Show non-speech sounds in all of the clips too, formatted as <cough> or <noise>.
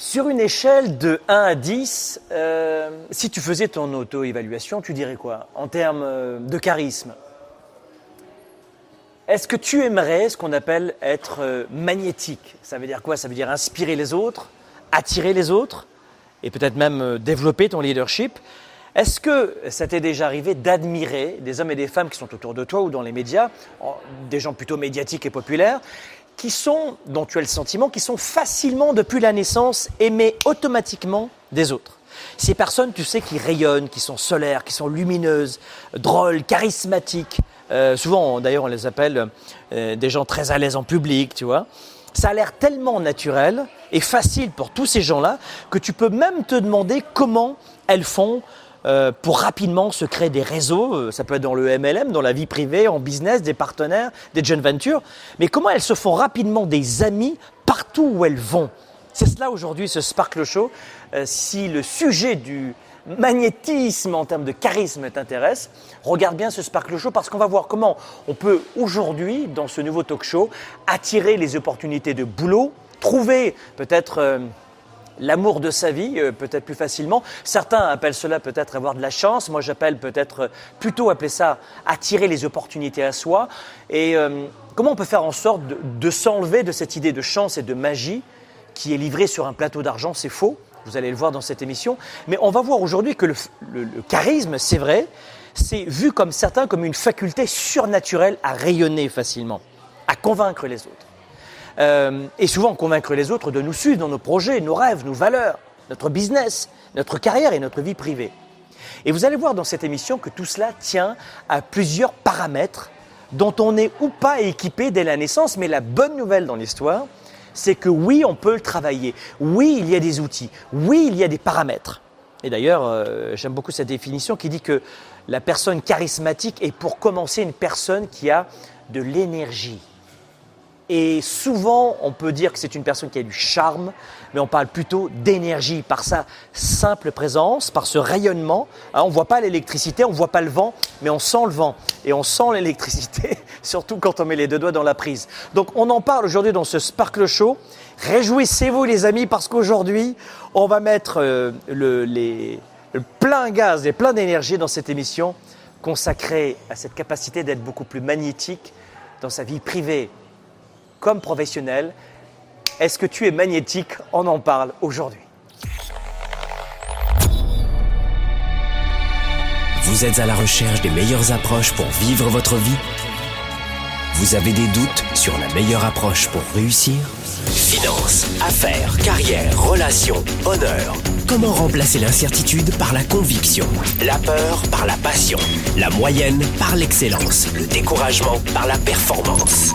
Sur une échelle de 1 à 10, euh, si tu faisais ton auto-évaluation, tu dirais quoi en termes euh, de charisme? Est-ce que tu aimerais ce qu'on appelle être euh, magnétique? Ça veut dire quoi? Ça veut dire inspirer les autres, attirer les autres et peut-être même développer ton leadership? Est-ce que ça t'est déjà arrivé d'admirer des hommes et des femmes qui sont autour de toi ou dans les médias, des gens plutôt médiatiques et populaires, qui sont, dont tu as le sentiment, qui sont facilement, depuis la naissance, aimés automatiquement des autres Ces personnes, tu sais, qui rayonnent, qui sont solaires, qui sont lumineuses, drôles, charismatiques. Euh, souvent, d'ailleurs, on les appelle euh, des gens très à l'aise en public, tu vois. Ça a l'air tellement naturel et facile pour tous ces gens-là que tu peux même te demander comment elles font euh, pour rapidement se créer des réseaux. Euh, Ça peut être dans le MLM, dans la vie privée, en business, des partenaires, des joint ventures. Mais comment elles se font rapidement des amis partout où elles vont? C'est cela aujourd'hui, ce Sparkle Show. Euh, si le sujet du magnétisme en termes de charisme t'intéresse, regarde bien ce Sparkle Show parce qu'on va voir comment on peut aujourd'hui, dans ce nouveau talk show, attirer les opportunités de boulot, trouver peut-être l'amour de sa vie, euh, peut-être plus facilement. Certains appellent cela peut-être avoir de la chance. Moi, j'appelle peut-être euh, plutôt appeler ça attirer les opportunités à soi. Et euh, comment on peut faire en sorte de, s'enlever de cette idée de chance et de magie qui est livrée sur un plateau d'argent, c'est faux. Vous allez le voir dans cette émission. Mais on va voir aujourd'hui que le charisme, c'est vrai, c'est vu comme certains comme une faculté surnaturelle à rayonner facilement, à convaincre les autres. Euh, et souvent convaincre les autres de nous suivre dans nos projets, nos rêves, nos valeurs, notre business, notre carrière et notre vie privée. Et vous allez voir dans cette émission que tout cela tient à plusieurs paramètres dont on est ou pas équipé dès la naissance, mais la bonne nouvelle dans l'histoire, c'est que oui, on peut le travailler, oui, il y a des outils, oui, il y a des paramètres. Et d'ailleurs, euh, j'aime beaucoup cette définition qui dit que la personne charismatique est pour commencer une personne qui a de l'énergie. Et souvent, on peut dire que c'est une personne qui a du charme, mais on parle plutôt d'énergie par sa simple présence, par ce rayonnement. Hein, on ne voit pas l'électricité, on ne voit pas le vent, mais on sent le vent et on sent l'électricité, <laughs> surtout quand on met les deux doigts dans la prise. Donc on en parle aujourd'hui dans ce Sparkle Show. Réjouissez-vous les amis parce qu'aujourd'hui, on va mettre euh, le, plein gaz et plein d'énergie dans cette émission consacrée à cette capacité d'être beaucoup plus magnétique dans sa vie privée, comme professionnel. Est-ce que tu es magnétique On en parle aujourd'hui. Vous êtes à la recherche des meilleures approches pour vivre votre vie Vous avez des doutes sur la meilleure approche pour réussir Finances, affaires, carrière, relations, honneur. Comment remplacer l'incertitude par la conviction La peur par la passion La moyenne par l'excellence Le découragement par la performance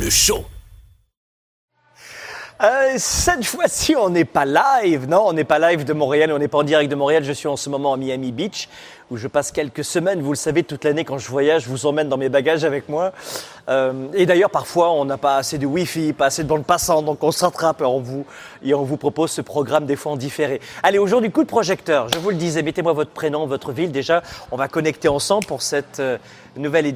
le show. Euh, cette fois-ci, on n'est pas live, non, on n'est pas live de Montréal, on n'est pas en direct de Montréal. Je suis en ce moment à Miami Beach, où je passe quelques semaines. Vous le savez, toute l'année, quand je voyage, je vous emmène dans mes bagages avec moi. Euh, et d'ailleurs, parfois, on n'a pas assez de Wi-Fi, pas assez de bande passante, donc on s'attrape et on vous, et on vous propose ce programme des fois en différé. Allez, aujourd'hui, coup de projecteur. Je vous le disais, mettez-moi votre prénom, votre ville. Déjà, on va connecter ensemble pour cette euh, nouvelle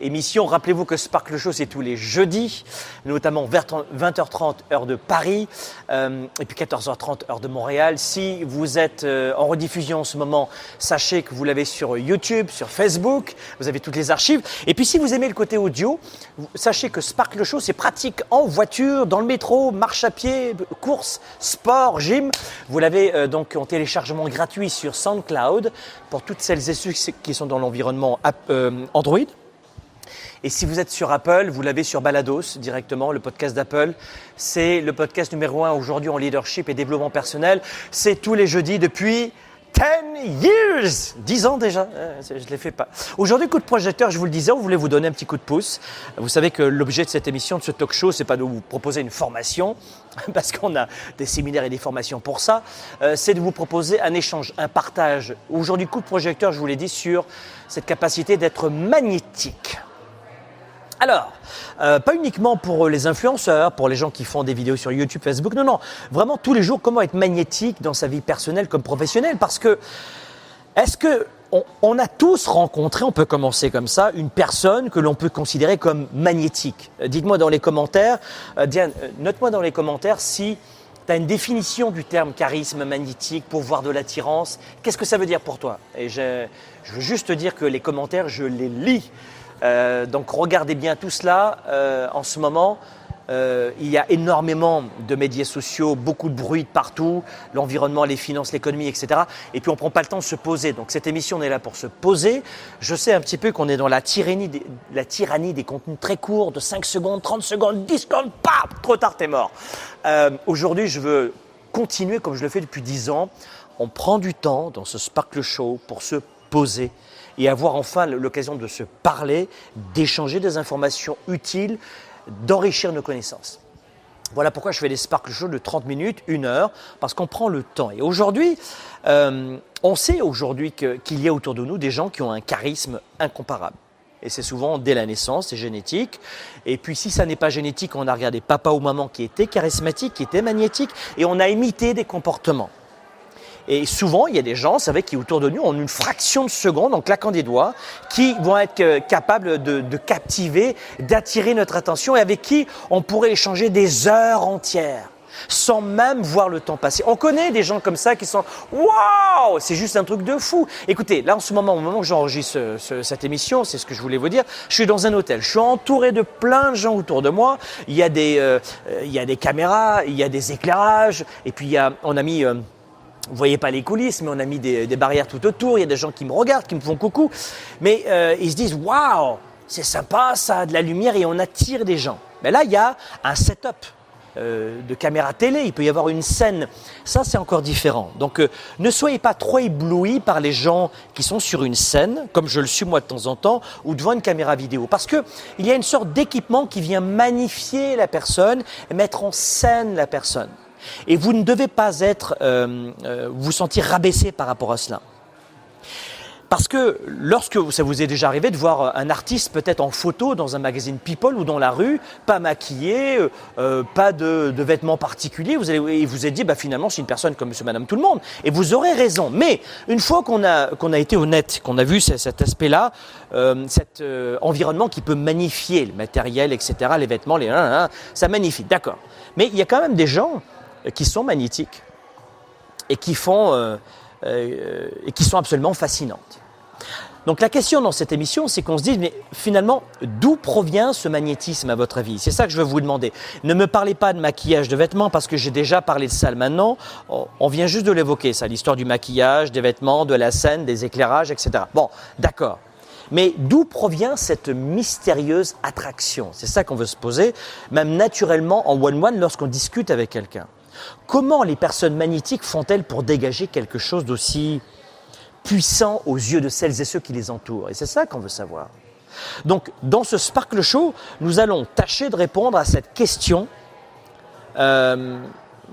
émission. Rappelez-vous que Sparkle Show, c'est tous les jeudis, notamment vers 20h30 heure de Paris, euh, et puis 14h30 heure de Montréal. Si vous êtes en rediffusion en ce moment, sachez que vous l'avez sur YouTube, sur Facebook, vous avez toutes les archives. Et puis si vous aimez le côté audio, vous- sachez que Sparkle Show, c'est pratique en voiture, dans le métro, marche à pied, course, sport, gym. Vous l'avez euh, donc en téléchargement gratuit sur SoundCloud pour toutes celles et ceux qui sont dans l'environnement euh, Android. Et si vous êtes sur Apple, vous l'avez sur Balados directement, le podcast d'Apple. C'est le podcast numéro un aujourd'hui en leadership et développement personnel. C'est tous les jeudis depuis 10 years 10 ans déjà, euh, je ne les fais pas. Aujourd'hui, coup de projecteur, je vous le disais, on voulait vous donner un petit coup de pouce. Vous savez que l'objet de cette émission, de ce talk show, c'est pas de vous proposer une formation, <laughs> parce qu'on a des séminaires et des formations pour ça, euh, c'est de vous proposer un échange, un partage. Aujourd'hui, coup de projecteur, je vous l'ai dit, sur cette capacité d'être magnétique. Alors, euh, pas uniquement pour les influenceurs, pour les gens qui font des vidéos sur YouTube, Facebook, non, non, vraiment tous les jours, comment être magnétique dans sa vie personnelle comme professionnelle, parce que est-ce que on, a tous rencontré, on peut commencer comme ça, une personne que l'on peut considérer comme magnétique? Euh, dites-moi dans les commentaires, euh, Diane, note-moi dans les commentaires si tu as une définition du terme charisme magnétique, pouvoir de l'attirance. Qu'est-ce que ça veut dire pour toi? Et je, je veux juste te dire que les commentaires, je les lis. Euh, donc regardez bien tout cela. Euh, en ce moment, euh, il y a énormément de médias sociaux, beaucoup de bruit de partout, l'environnement, les finances, l'économie, etc. Et puis on ne prend pas le temps de se poser. Donc cette émission, on est là pour se poser. Je sais un petit peu qu'on est dans la tyrannie, des, la tyrannie des contenus très courts, de 5 secondes, 30 secondes, 10 secondes, paf, trop tard, t'es mort. Aujourd'hui, je veux continuer comme je le fais depuis 10 ans. On prend du temps dans ce Sparkle Show pour se poser et avoir enfin l'occasion de se parler, d'échanger des informations utiles, d'enrichir nos connaissances. Voilà pourquoi je fais des Sparkle Shows de 30 minutes, 1 heure, parce qu'on prend le temps. Et aujourd'hui, euh, on sait aujourd'hui qu'il y a autour de nous des gens qui ont un charisme incomparable. Et c'est souvent dès la naissance, c'est génétique. Et puis si ça n'est pas génétique, on a regardé papa ou maman qui était charismatique, qui était magnétique, et on a imité des comportements. Et souvent, il y a des gens, c'est vrai, qui autour de nous ont une fraction de seconde, en claquant des doigts, qui vont être euh, capables de, captiver, d'attirer notre attention et avec qui on pourrait échanger des heures entières sans même voir le temps passer. On connaît des gens comme ça qui sont waouh, c'est juste un truc de fou. Écoutez, là en ce moment, au moment où j'enregistre cette émission, c'est ce que je voulais vous dire. Je suis dans un hôtel, je suis entouré de plein de gens autour de moi. Il y a des, euh, il y a des caméras, il y a des éclairages, et puis il y a, on a mis euh, vous voyez pas les coulisses, mais on a mis des, barrières tout autour. Il y a des gens qui me regardent, qui me font coucou. Mais euh, ils se disent waouh, c'est sympa, ça a de la lumière et on attire des gens. Mais là, il y a un setup. Euh, de caméra télé, il peut y avoir une scène. Ça, c'est encore différent. Donc, euh, ne soyez pas trop éblouis par les gens qui sont sur une scène, comme je le suis moi de temps en temps, ou devant une caméra vidéo, parce que il y a une sorte d'équipement qui vient magnifier la personne et mettre en scène la personne. Et vous ne devez pas être, euh, euh, vous sentir rabaissé par rapport à cela. Parce que lorsque ça vous est déjà arrivé de voir un artiste peut-être en photo dans un magazine People ou dans la rue, pas maquillé, euh, pas de, vêtements particuliers, vous allez, vous êtes dit bah finalement c'est une personne comme Monsieur, Madame, tout le monde. Et vous aurez raison. Mais une fois qu'on a qu'on a été honnête, qu'on a vu cet aspect-là, cet environnement qui peut magnifier le matériel, etc., les vêtements, les ça magnifie. D'accord. Mais il y a quand même des gens qui sont magnétiques et qui, font, euh, euh, et qui sont absolument fascinantes. Donc la question dans cette émission, c'est qu'on se dise, mais finalement, d'où provient ce magnétisme à votre avis? C'est ça que je veux vous demander. Ne me parlez pas de maquillage de vêtements parce que j'ai déjà parlé de ça maintenant. On vient juste de l'évoquer, ça, l'histoire du maquillage, des vêtements, de la scène, des éclairages, etc. Bon, d'accord. Mais d'où provient cette mystérieuse attraction? C'est ça qu'on veut se poser, même naturellement en one-one lorsqu'on discute avec quelqu'un. Comment les personnes magnétiques font-elles pour dégager quelque chose d'aussi puissant aux yeux de celles et ceux qui les entourent? Et c'est ça qu'on veut savoir. Donc, dans ce Sparkle Show, nous allons tâcher de répondre à cette question. Euh,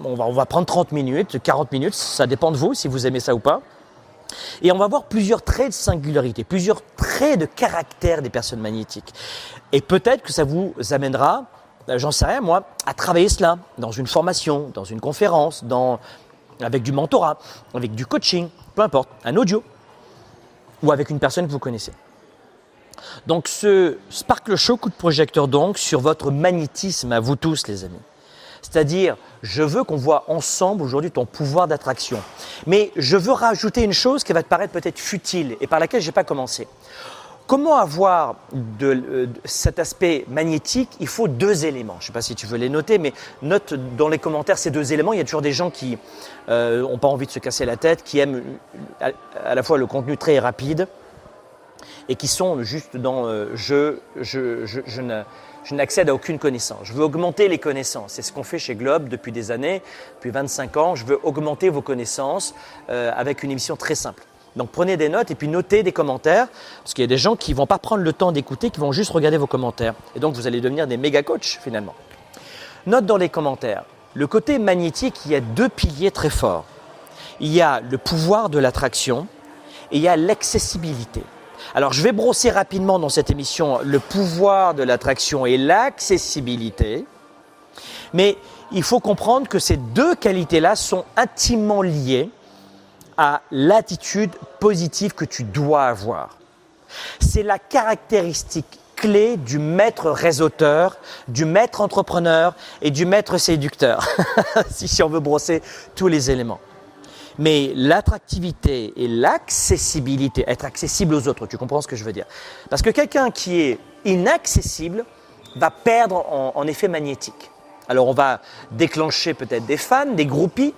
on, va, prendre 30 minutes, 40 minutes, ça dépend de vous si vous aimez ça ou pas. Et on va voir plusieurs traits de singularité, plusieurs traits de caractère des personnes magnétiques. Et peut-être que ça vous amènera j'en sais rien moi, à travailler cela dans une formation, dans une conférence, avec du mentorat, avec du coaching, peu importe, un audio, ou avec une personne que vous connaissez. Donc ce Sparkle Show coup de projecteur donc sur votre magnétisme à vous tous les amis. C'est-à-dire, je veux qu'on voit ensemble aujourd'hui ton pouvoir d'attraction. Mais je veux rajouter une chose qui va te paraître peut-être futile et par laquelle je n'ai pas commencé. Comment avoir euh, cet aspect magnétique? Il faut deux éléments. Je ne sais pas si tu veux les noter, mais note dans les commentaires ces deux éléments. Il y a toujours des gens qui n'ont euh, pas envie de se casser la tête, qui aiment à, la fois le contenu très rapide et qui sont juste dans euh, je, je, je, n'accède à aucune connaissance. Je veux augmenter les connaissances. C'est ce qu'on fait chez Globe depuis des années, depuis 25 ans. Je veux augmenter vos connaissances euh, avec une émission très simple. Donc prenez des notes et puis notez des commentaires, parce qu'il y a des gens qui ne vont pas prendre le temps d'écouter, qui vont juste regarder vos commentaires. Et donc vous allez devenir des méga coachs finalement. Note dans les commentaires. Le côté magnétique, il y a deux piliers très forts. Il y a le pouvoir de l'attraction et il y a l'accessibilité. Alors je vais brosser rapidement dans cette émission le pouvoir de l'attraction et l'accessibilité, mais il faut comprendre que ces deux qualités-là sont intimement liées à l'attitude positive que tu dois avoir. C'est la caractéristique clé du maître réseauteur, du maître entrepreneur et du maître séducteur, <laughs> si on veut brosser tous les éléments. Mais l'attractivité et l'accessibilité, être accessible aux autres, tu comprends ce que je veux dire? Parce que quelqu'un qui est inaccessible va perdre en, effet magnétique. Alors on va déclencher peut-être des fans, des groupies,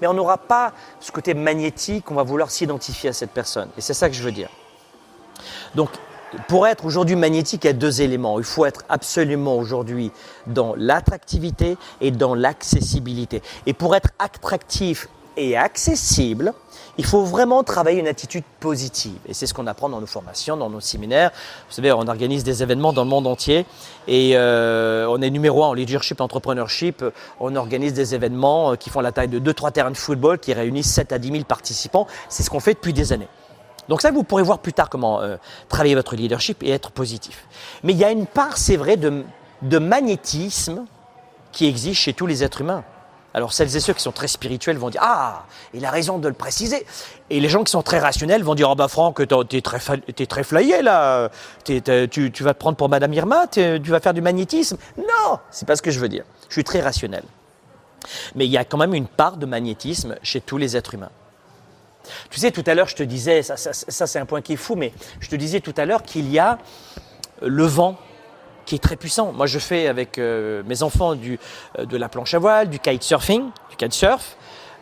mais on n'aura pas ce côté magnétique, on va vouloir s'identifier à cette personne. Et c'est ça que je veux dire. Donc, pour être aujourd'hui magnétique, il y a deux éléments. Il faut être absolument aujourd'hui dans l'attractivité et dans l'accessibilité. Et pour être attractif et accessible, il faut vraiment travailler une attitude positive. Et c'est ce qu'on apprend dans nos formations, dans nos séminaires. Vous savez, on organise des événements dans le monde entier et euh, on est numéro un en leadership, entrepreneurship. On organise des événements euh, qui font la taille de 2-3 terrains de football, qui réunissent 7 à 10 000 participants. C'est ce qu'on fait depuis des années. Donc ça, vous pourrez voir plus tard comment euh, travailler votre leadership et être positif. Mais il y a une part, c'est vrai, de, de magnétisme qui existe chez tous les êtres humains. Alors celles et ceux qui sont très spirituels vont dire Ah, il a raison de le préciser. Et les gens qui sont très rationnels vont dire Oh bah Franck, t'es très, es très flyé là, tu, vas te prendre pour Madame Irma, tu vas faire du magnétisme. Non, c'est pas ce que je veux dire. Je suis très rationnel. Mais il y a quand même une part de magnétisme chez tous les êtres humains. Tu sais, tout à l'heure, je te disais, ça, ça c'est un point qui est fou, mais je te disais tout à l'heure qu'il y a le vent qui est très puissant. Moi, je fais avec euh, mes enfants du, euh, de la planche à voile, du kitesurfing, du kitesurf.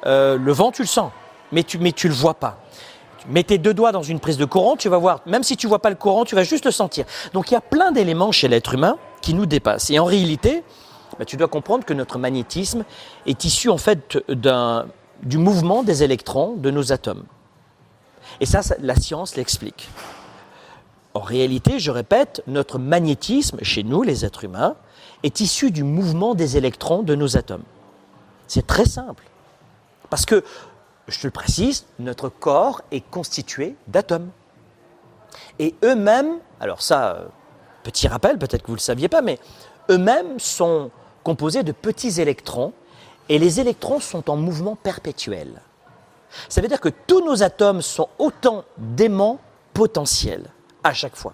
Euh, le vent, tu le sens, mais tu mais tu le vois pas. Mets tes deux doigts dans une prise de courant, tu vas voir. Même si tu vois pas le courant, tu vas juste le sentir. Donc, il y a plein d'éléments chez l'être humain qui nous dépassent. Et en réalité, bah, tu dois comprendre que notre magnétisme est issu en fait du mouvement des électrons de nos atomes. Et ça la science l'explique. En réalité, je répète, notre magnétisme, chez nous, les êtres humains, est issu du mouvement des électrons de nos atomes. C'est très simple. Parce que, je te le précise, notre corps est constitué d'atomes. Et eux-mêmes, alors ça, euh, petit rappel, peut-être que vous ne le saviez pas, mais eux-mêmes sont composés de petits électrons, et les électrons sont en mouvement perpétuel. Ça veut dire que tous nos atomes sont autant d'aimants potentiels à chaque fois.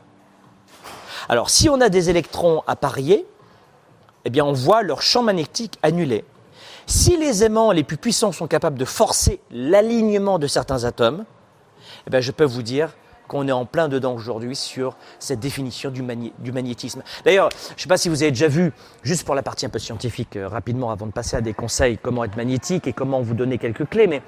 Alors si on a des électrons à parier, eh bien on voit leur champ magnétique annulé. Si les aimants les plus puissants sont capables de forcer l'alignement de certains atomes, eh bien je peux vous dire qu'on est en plein dedans aujourd'hui sur cette définition du, magnétisme. D'ailleurs, je ne sais pas si vous avez déjà vu, juste pour la partie un peu scientifique, euh, rapidement, avant de passer à des conseils, comment être magnétique et comment vous donner quelques clés, mais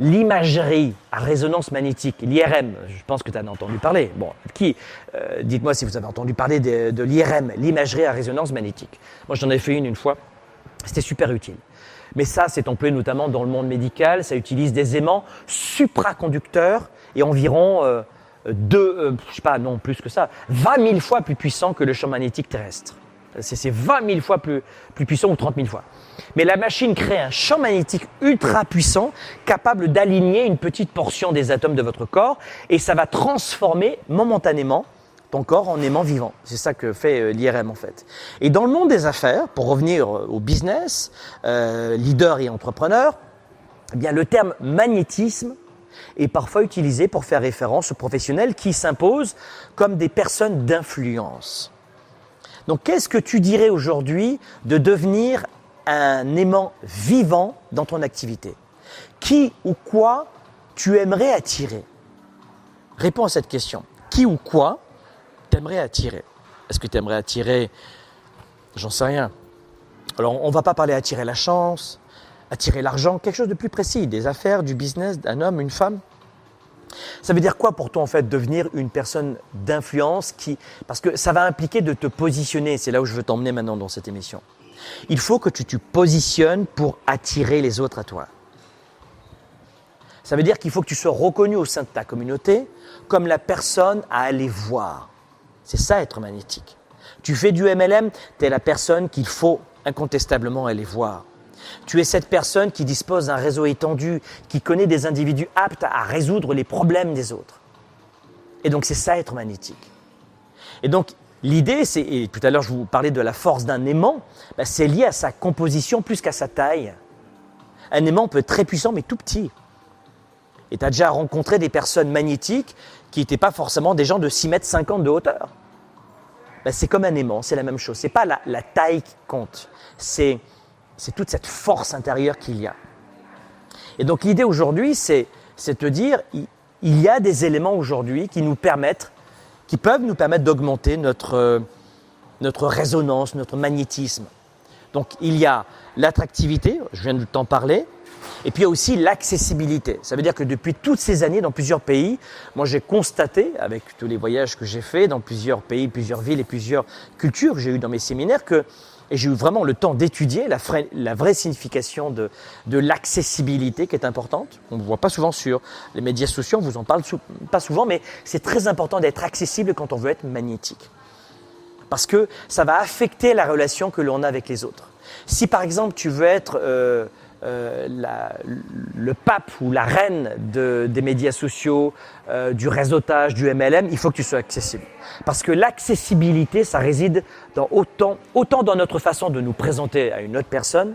l'imagerie à résonance magnétique, l'IRM, je pense que tu en as entendu parler. Bon, qui euh, Dites-moi si vous avez entendu parler de, l'IRM, l'imagerie à résonance magnétique. Moi, j'en ai fait une une fois. C'était super utile. Mais ça, c'est employé notamment dans le monde médical. Ça utilise des aimants supraconducteurs et environ euh, deux, euh, je sais pas, non, plus que ça, 20 000 fois plus puissant que le champ magnétique terrestre. C'est 20 000 fois plus, plus puissant ou 30 000 fois. Mais la machine crée un champ magnétique ultra puissant capable d'aligner une petite portion des atomes de votre corps et ça va transformer momentanément ton corps en aimant vivant. C'est ça que fait euh, l'IRM en fait. Et dans le monde des affaires, pour revenir euh, au business, leader et entrepreneur, eh bien le terme magnétisme est parfois utilisé pour faire référence aux professionnels qui s'imposent comme des personnes d'influence. Donc qu'est-ce que tu dirais aujourd'hui de devenir un aimant vivant dans ton activité? Qui ou quoi tu aimerais attirer? Réponds à cette question. Qui ou quoi t'aimerais attirer? Est-ce que tu aimerais attirer, j'en sais rien. Alors on ne va pas parler attirer la chance, attirer l'argent, quelque chose de plus précis, des affaires, du business, d'un homme, une femme. Ça veut dire quoi pour toi en fait devenir une personne d'influence qui parce que ça va impliquer de te positionner, c'est là où je veux t'emmener maintenant dans cette émission. Il faut que tu te positionnes pour attirer les autres à toi. Ça veut dire qu'il faut que tu sois reconnu au sein de ta communauté comme la personne à aller voir. C'est ça être magnétique. Tu fais du MLM, tu es la personne qu'il faut incontestablement aller voir. Tu es cette personne qui dispose d'un réseau étendu, qui connaît des individus aptes à résoudre les problèmes des autres. Et donc c'est ça être magnétique. Et donc l'idée, c'est, et tout à l'heure je vous parlais de la force d'un aimant, bah, c'est lié à sa composition plus qu'à sa taille. Un aimant peut être très puissant mais tout petit. Et tu as déjà rencontré des personnes magnétiques qui n'étaient pas forcément des gens de 6 mètres 50 de hauteur. Bah, c'est comme un aimant, c'est la même chose. Ce n'est pas la, la taille qui compte, c'est c'est toute cette force intérieure qu'il y a. Et donc l'idée aujourd'hui, c'est de dire, il y a des éléments aujourd'hui qui nous permettent, qui peuvent nous permettre d'augmenter notre, notre résonance, notre magnétisme. Donc il y a l'attractivité, je viens de t'en parler, et puis il y a aussi l'accessibilité. Ça veut dire que depuis toutes ces années, dans plusieurs pays, moi j'ai constaté, avec tous les voyages que j'ai faits dans plusieurs pays, plusieurs villes et plusieurs cultures que j'ai eues dans mes séminaires, que et j'ai eu vraiment le temps d'étudier la, vraie signification de, de l'accessibilité qui est importante. On ne voit pas souvent sur les médias sociaux, on vous en parle pas souvent, mais c'est très important d'être accessible quand on veut être magnétique. Parce que ça va affecter la relation que l'on a avec les autres. Si par exemple tu veux être euh, euh, le pape ou la reine de, des médias sociaux, euh, du réseautage, du MLM, il faut que tu sois accessible. Parce que l'accessibilité, ça réside autant, dans notre façon de nous présenter à une autre personne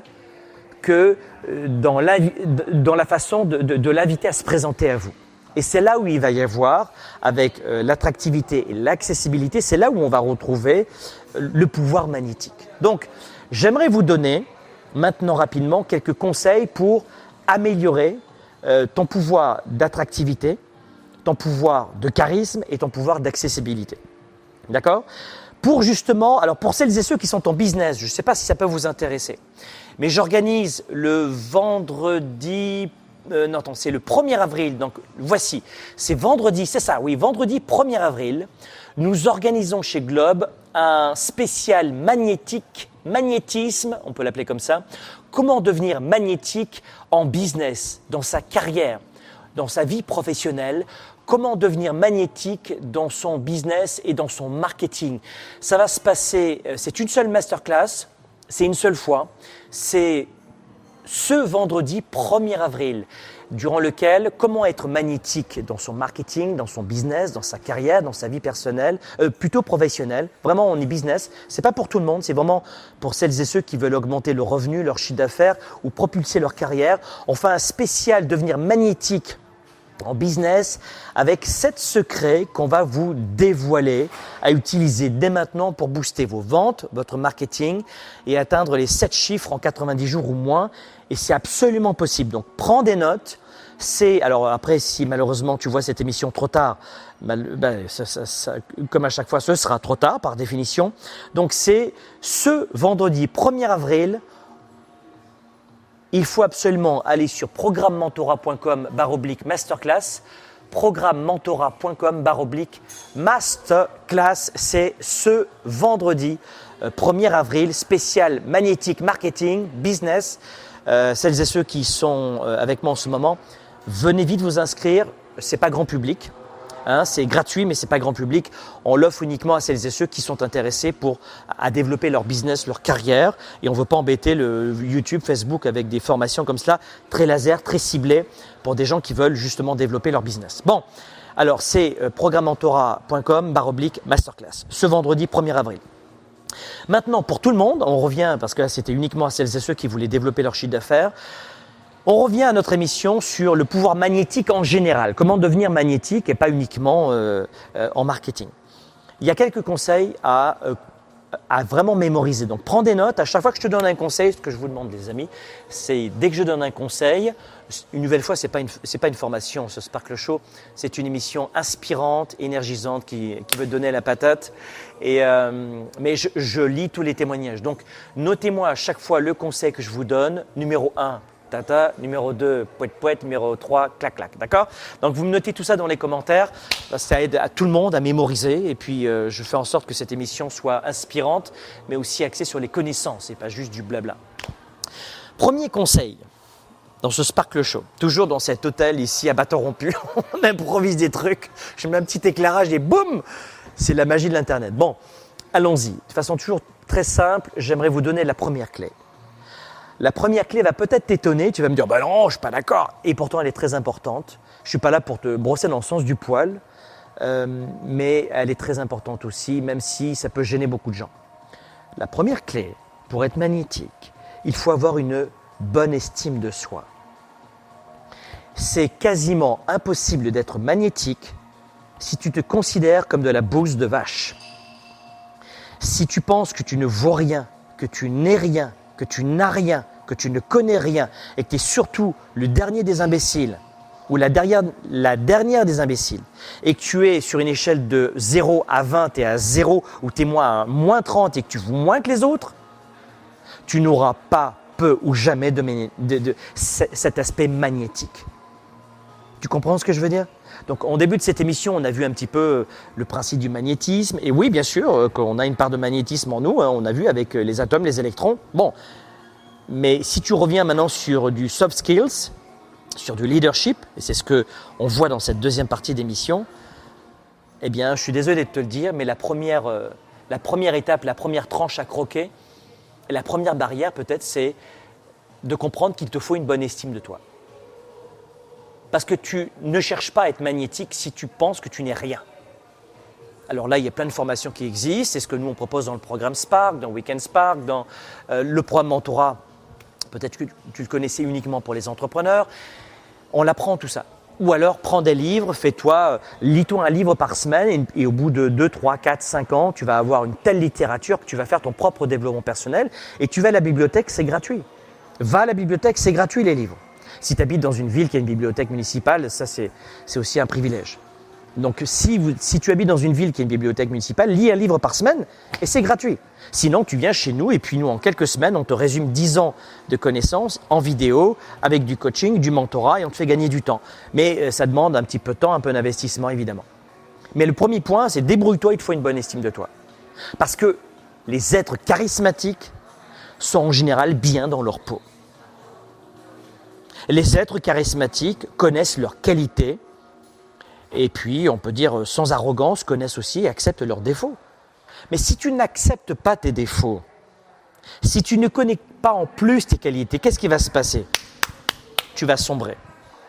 que euh, dans la, façon de l'inviter à se présenter à vous. Et c'est là où il va y avoir, avec l'attractivité et l'accessibilité, c'est là où on va retrouver le pouvoir magnétique. Donc, j'aimerais vous donner maintenant rapidement quelques conseils pour améliorer euh, ton pouvoir d'attractivité, ton pouvoir de charisme et ton pouvoir d'accessibilité. D'accord? Pour justement, alors pour celles et ceux qui sont en business, je ne sais pas si ça peut vous intéresser, mais j'organise le vendredi euh, non, attends, c'est le 1er avril, donc voici, c'est vendredi, c'est ça, oui, vendredi 1er avril, nous organisons chez Globe un spécial magnétique magnétisme, on peut l'appeler comme ça, comment devenir magnétique en business, dans sa carrière, dans sa vie professionnelle, comment devenir magnétique dans son business et dans son marketing? Ça va se passer, euh, c'est une seule masterclass, c'est une seule fois, c'est ce vendredi 1er avril durant lequel comment être magnétique dans son marketing, dans son business, dans sa carrière, dans sa vie personnelle, euh, plutôt professionnelle. Vraiment, on est business. C'est pas pour tout le monde. C'est vraiment pour celles et ceux qui veulent augmenter leur revenu, leur chiffre d'affaires ou propulser leur carrière. On fait un spécial devenir magnétique en business avec sept secrets qu'on va vous dévoiler à utiliser dès maintenant pour booster vos ventes, votre marketing et atteindre les sept chiffres en 90 jours ou moins. Et c'est absolument possible. Donc prends des notes, c'est, alors après, si malheureusement tu vois cette émission trop tard, ben, comme à chaque fois, ce sera trop tard par définition. Donc c'est ce vendredi 1er avril, il faut absolument aller sur programmementora.com baroblique masterclass. Programmementora.com baroblique masterclass. C'est ce vendredi 1er euh, avril, spécial magnétique marketing, business. Euh, celles et ceux qui sont euh, avec moi en ce moment, Venez vite vous inscrire, c'est pas grand public. Hein, c'est gratuit, mais c'est pas grand public. On l'offre uniquement à celles et ceux qui sont intéressés pour à développer leur business, leur carrière. Et on veut pas embêter le YouTube, Facebook avec des formations comme cela, très laser, très ciblées pour des gens qui veulent justement développer leur business. Bon, alors c'est euh, programmentora.com baroblique masterclass. Ce vendredi 1er avril. Maintenant, pour tout le monde, on revient parce que là c'était uniquement à celles et ceux qui voulaient développer leur chiffre d'affaires. On revient à notre émission sur le pouvoir magnétique en général, comment devenir magnétique et pas uniquement euh, euh, en marketing? Il y a quelques conseils à, euh, à, vraiment mémoriser. Donc prends des notes, à chaque fois que je te donne un conseil, ce que je vous demande les amis, c'est dès que je donne un conseil, une nouvelle fois, ce n'est pas, une, formation, ce Sparkle Show, c'est une émission inspirante, énergisante qui, veut donner la patate. Et, mais je, je lis tous les témoignages. Donc notez-moi à chaque fois le conseil que je vous donne. Numéro 1, ta, numéro 2, poète poète, numéro 3, clac clac, d'accord? Donc vous me notez tout ça dans les commentaires, ça aide à tout le monde à mémoriser et puis euh, je fais en sorte que cette émission soit inspirante mais aussi axée sur les connaissances et pas juste du blabla. Premier conseil, dans ce Sparkle Show, toujours dans cet hôtel ici à bâton rompu, <laughs> on improvise des trucs, je mets un petit éclairage et boum C'est la magie de l'Internet. Bon, allons-y. De façon toujours très simple, j'aimerais vous donner la première clé. La première clé va peut-être t'étonner, tu vas me dire, bah non, je suis pas d'accord. Et pourtant, elle est très importante. Je suis pas là pour te brosser dans le sens du poil, euh, mais elle est très importante aussi, même si ça peut gêner beaucoup de gens. La première clé, pour être magnétique, il faut avoir une bonne estime de soi. C'est quasiment impossible d'être magnétique si tu te considères comme de la bouse de vache. Si tu penses que tu ne vaux rien, que tu n'es rien, que tu n'as rien, que tu ne connais rien et que tu es surtout le dernier des imbéciles ou la dernière, la dernière des imbéciles et que tu es sur une échelle de 0 à 20 et à 0 ou tu es moins moins 30 et que tu vaux moins que les autres, tu n'auras pas peu ou jamais de cet aspect magnétique. Tu comprends ce que je veux dire? Donc, en début de cette émission, on a vu un petit peu euh, le principe du magnétisme. Et oui, bien sûr, euh, qu'on a une part de magnétisme en nous. Hein, on a vu avec euh, les atomes, les électrons. Bon, mais si tu reviens maintenant sur du soft skills, sur du leadership, et c'est ce que on voit dans cette deuxième partie d'émission, eh bien, je suis désolé de te le dire, mais la première, la première étape, la première tranche à croquer, la première barrière peut-être, c'est de comprendre qu'il te faut une bonne estime de toi. Parce que tu ne cherches pas à être magnétique si tu penses que tu n'es rien. Alors là, il y a plein de formations qui existent. C'est ce que nous, on propose dans le programme Spark, dans Weekend Spark, dans euh, le programme Mentorat. Peut-être que tu le connaissais uniquement pour les entrepreneurs. On apprend tout ça. Ou alors, prends des livres, fais-toi, euh, lis-toi un livre par semaine et, et, au bout de 2, 3, 4, 5 ans, tu vas avoir une telle littérature que tu vas faire ton propre développement personnel et tu vas à la bibliothèque, c'est gratuit. Va à la bibliothèque, c'est gratuit les livres. Si tu habites dans une ville qui a une bibliothèque municipale, ça c'est aussi un privilège. Donc si, tu habites dans une ville qui a une bibliothèque municipale, lis un livre par semaine et c'est gratuit. Sinon, tu viens chez nous et puis nous, en quelques semaines, on te résume 10 ans de connaissances en vidéo, avec du coaching, du mentorat et on te fait gagner du temps. Mais euh, ça demande un petit peu de temps, un peu d'investissement évidemment. Mais le premier point, c'est débrouille-toi, il te faut une bonne estime de toi. Parce que les êtres charismatiques sont en général bien dans leur peau. Les êtres charismatiques connaissent leurs qualités et puis, on peut dire sans arrogance, connaissent aussi et acceptent leurs défauts. Mais si tu n'acceptes pas tes défauts, si tu ne connais pas en plus tes qualités, qu'est-ce qui va se passer? Tu vas sombrer.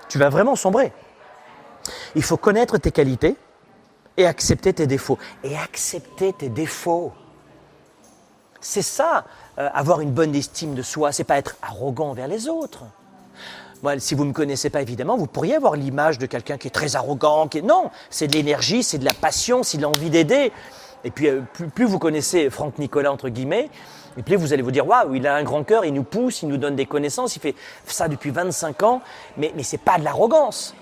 Tu vas vraiment sombrer. Il faut connaître tes qualités et accepter tes défauts. Et accepter tes défauts. C'est ça, euh, avoir une bonne estime de soi. C'est pas être arrogant envers les autres si vous ne me connaissez pas évidemment, vous pourriez avoir l'image de quelqu'un qui est très arrogant. Qui Non, c'est de l'énergie, c'est de la passion, c'est de l'envie d'aider. Et puis euh, plus, vous connaissez Franck Nicolas, entre guillemets, et plus vous allez vous dire, waouh, il a un grand cœur, il nous pousse, il nous donne des connaissances, il fait ça depuis 25 ans, mais, mais ce n'est pas de l'arrogance.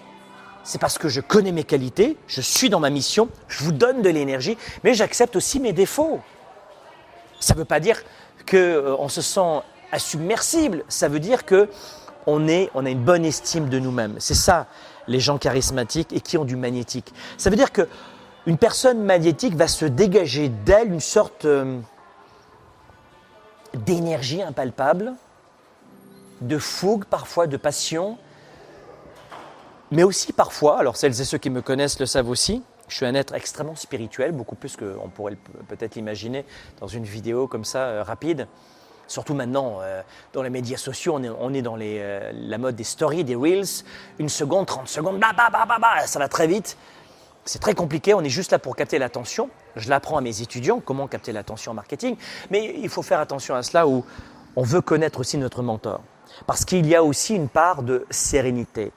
C'est parce que je connais mes qualités, je suis dans ma mission, je vous donne de l'énergie, mais j'accepte aussi mes défauts. Ça ne veut pas dire qu'on euh, se sent insubmersible, ça veut dire que on, est, on a une bonne estime de nous-mêmes. C'est ça, les gens charismatiques et qui ont du magnétique. Ça veut dire que une personne magnétique va se dégager d'elle une sorte euh, d'énergie impalpable, de fougue parfois, de passion, mais aussi parfois, alors celles et ceux qui me connaissent le savent aussi, je suis un être extrêmement spirituel, beaucoup plus qu'on pourrait peut-être l'imaginer dans une vidéo comme ça, euh, rapide. Surtout maintenant, euh, dans les médias sociaux, on est, dans euh, la mode des stories, des reels. Une seconde, 30 secondes, bah, bah, bah, bah, bah, ça va très vite. C'est très compliqué, on est juste là pour capter l'attention. Je l'apprends à mes étudiants, comment capter l'attention en marketing. Mais il faut faire attention à cela où on veut connaître aussi notre mentor. Parce qu'il y a aussi une part de sérénité,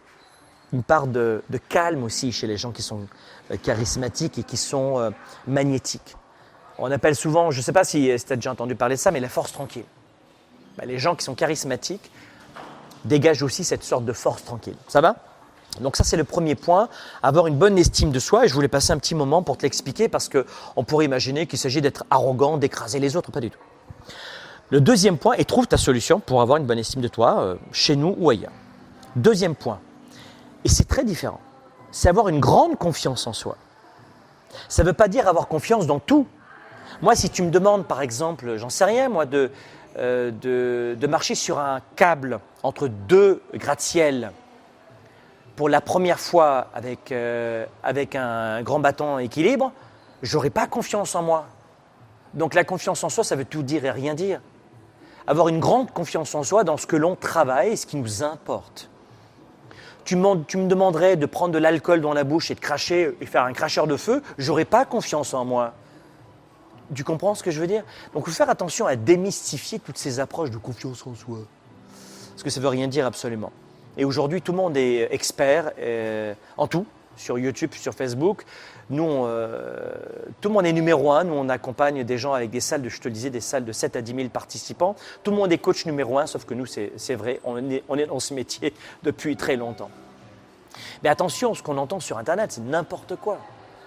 une part de, calme aussi chez les gens qui sont euh, charismatiques et qui sont magnétiques. On appelle souvent, je ne sais pas si tu as déjà entendu parler de ça, mais la force tranquille. Bah, les gens qui sont charismatiques dégagent aussi cette sorte de force tranquille. Ça va? Donc ça c'est le premier point, avoir une bonne estime de soi et je voulais passer un petit moment pour te l'expliquer parce qu'on pourrait imaginer qu'il s'agit d'être arrogant, d'écraser les autres, pas du tout. Le deuxième point, et trouve ta solution pour avoir une bonne estime de toi, euh, chez nous ou ailleurs. Deuxième point, et c'est très différent, c'est avoir une grande confiance en soi. Ça ne veut pas dire avoir confiance dans tout. Moi, si tu me demandes, par exemple, j'en sais rien, moi, de, de, de, marcher sur un câble entre deux gratte-ciel pour la première fois avec, euh, avec un grand bâton équilibre, j'aurais pas confiance en moi. Donc la confiance en soi, ça veut tout dire et rien dire. Avoir une grande confiance en soi dans ce que l'on travaille et ce qui nous importe. Tu, tu me demanderais de prendre de l'alcool dans la bouche et de cracher et faire un cracheur de feu, j'aurais pas confiance en moi. Tu comprends ce que je veux dire? Donc il faut faire attention à démystifier toutes ces approches de confiance en soi. Parce que ça ne veut rien dire absolument. Et aujourd'hui, tout le monde est expert euh, en tout, sur YouTube, sur Facebook. Nous, euh, tout le monde est numéro un. Nous, on accompagne des gens avec des salles, de, je te disais, des salles de 7 à 10 000 participants. Tout le monde est coach numéro un, sauf que nous, c'est vrai, on est, on est dans ce métier <laughs> depuis très longtemps. Mais attention, ce qu'on entend sur Internet, c'est n'importe quoi.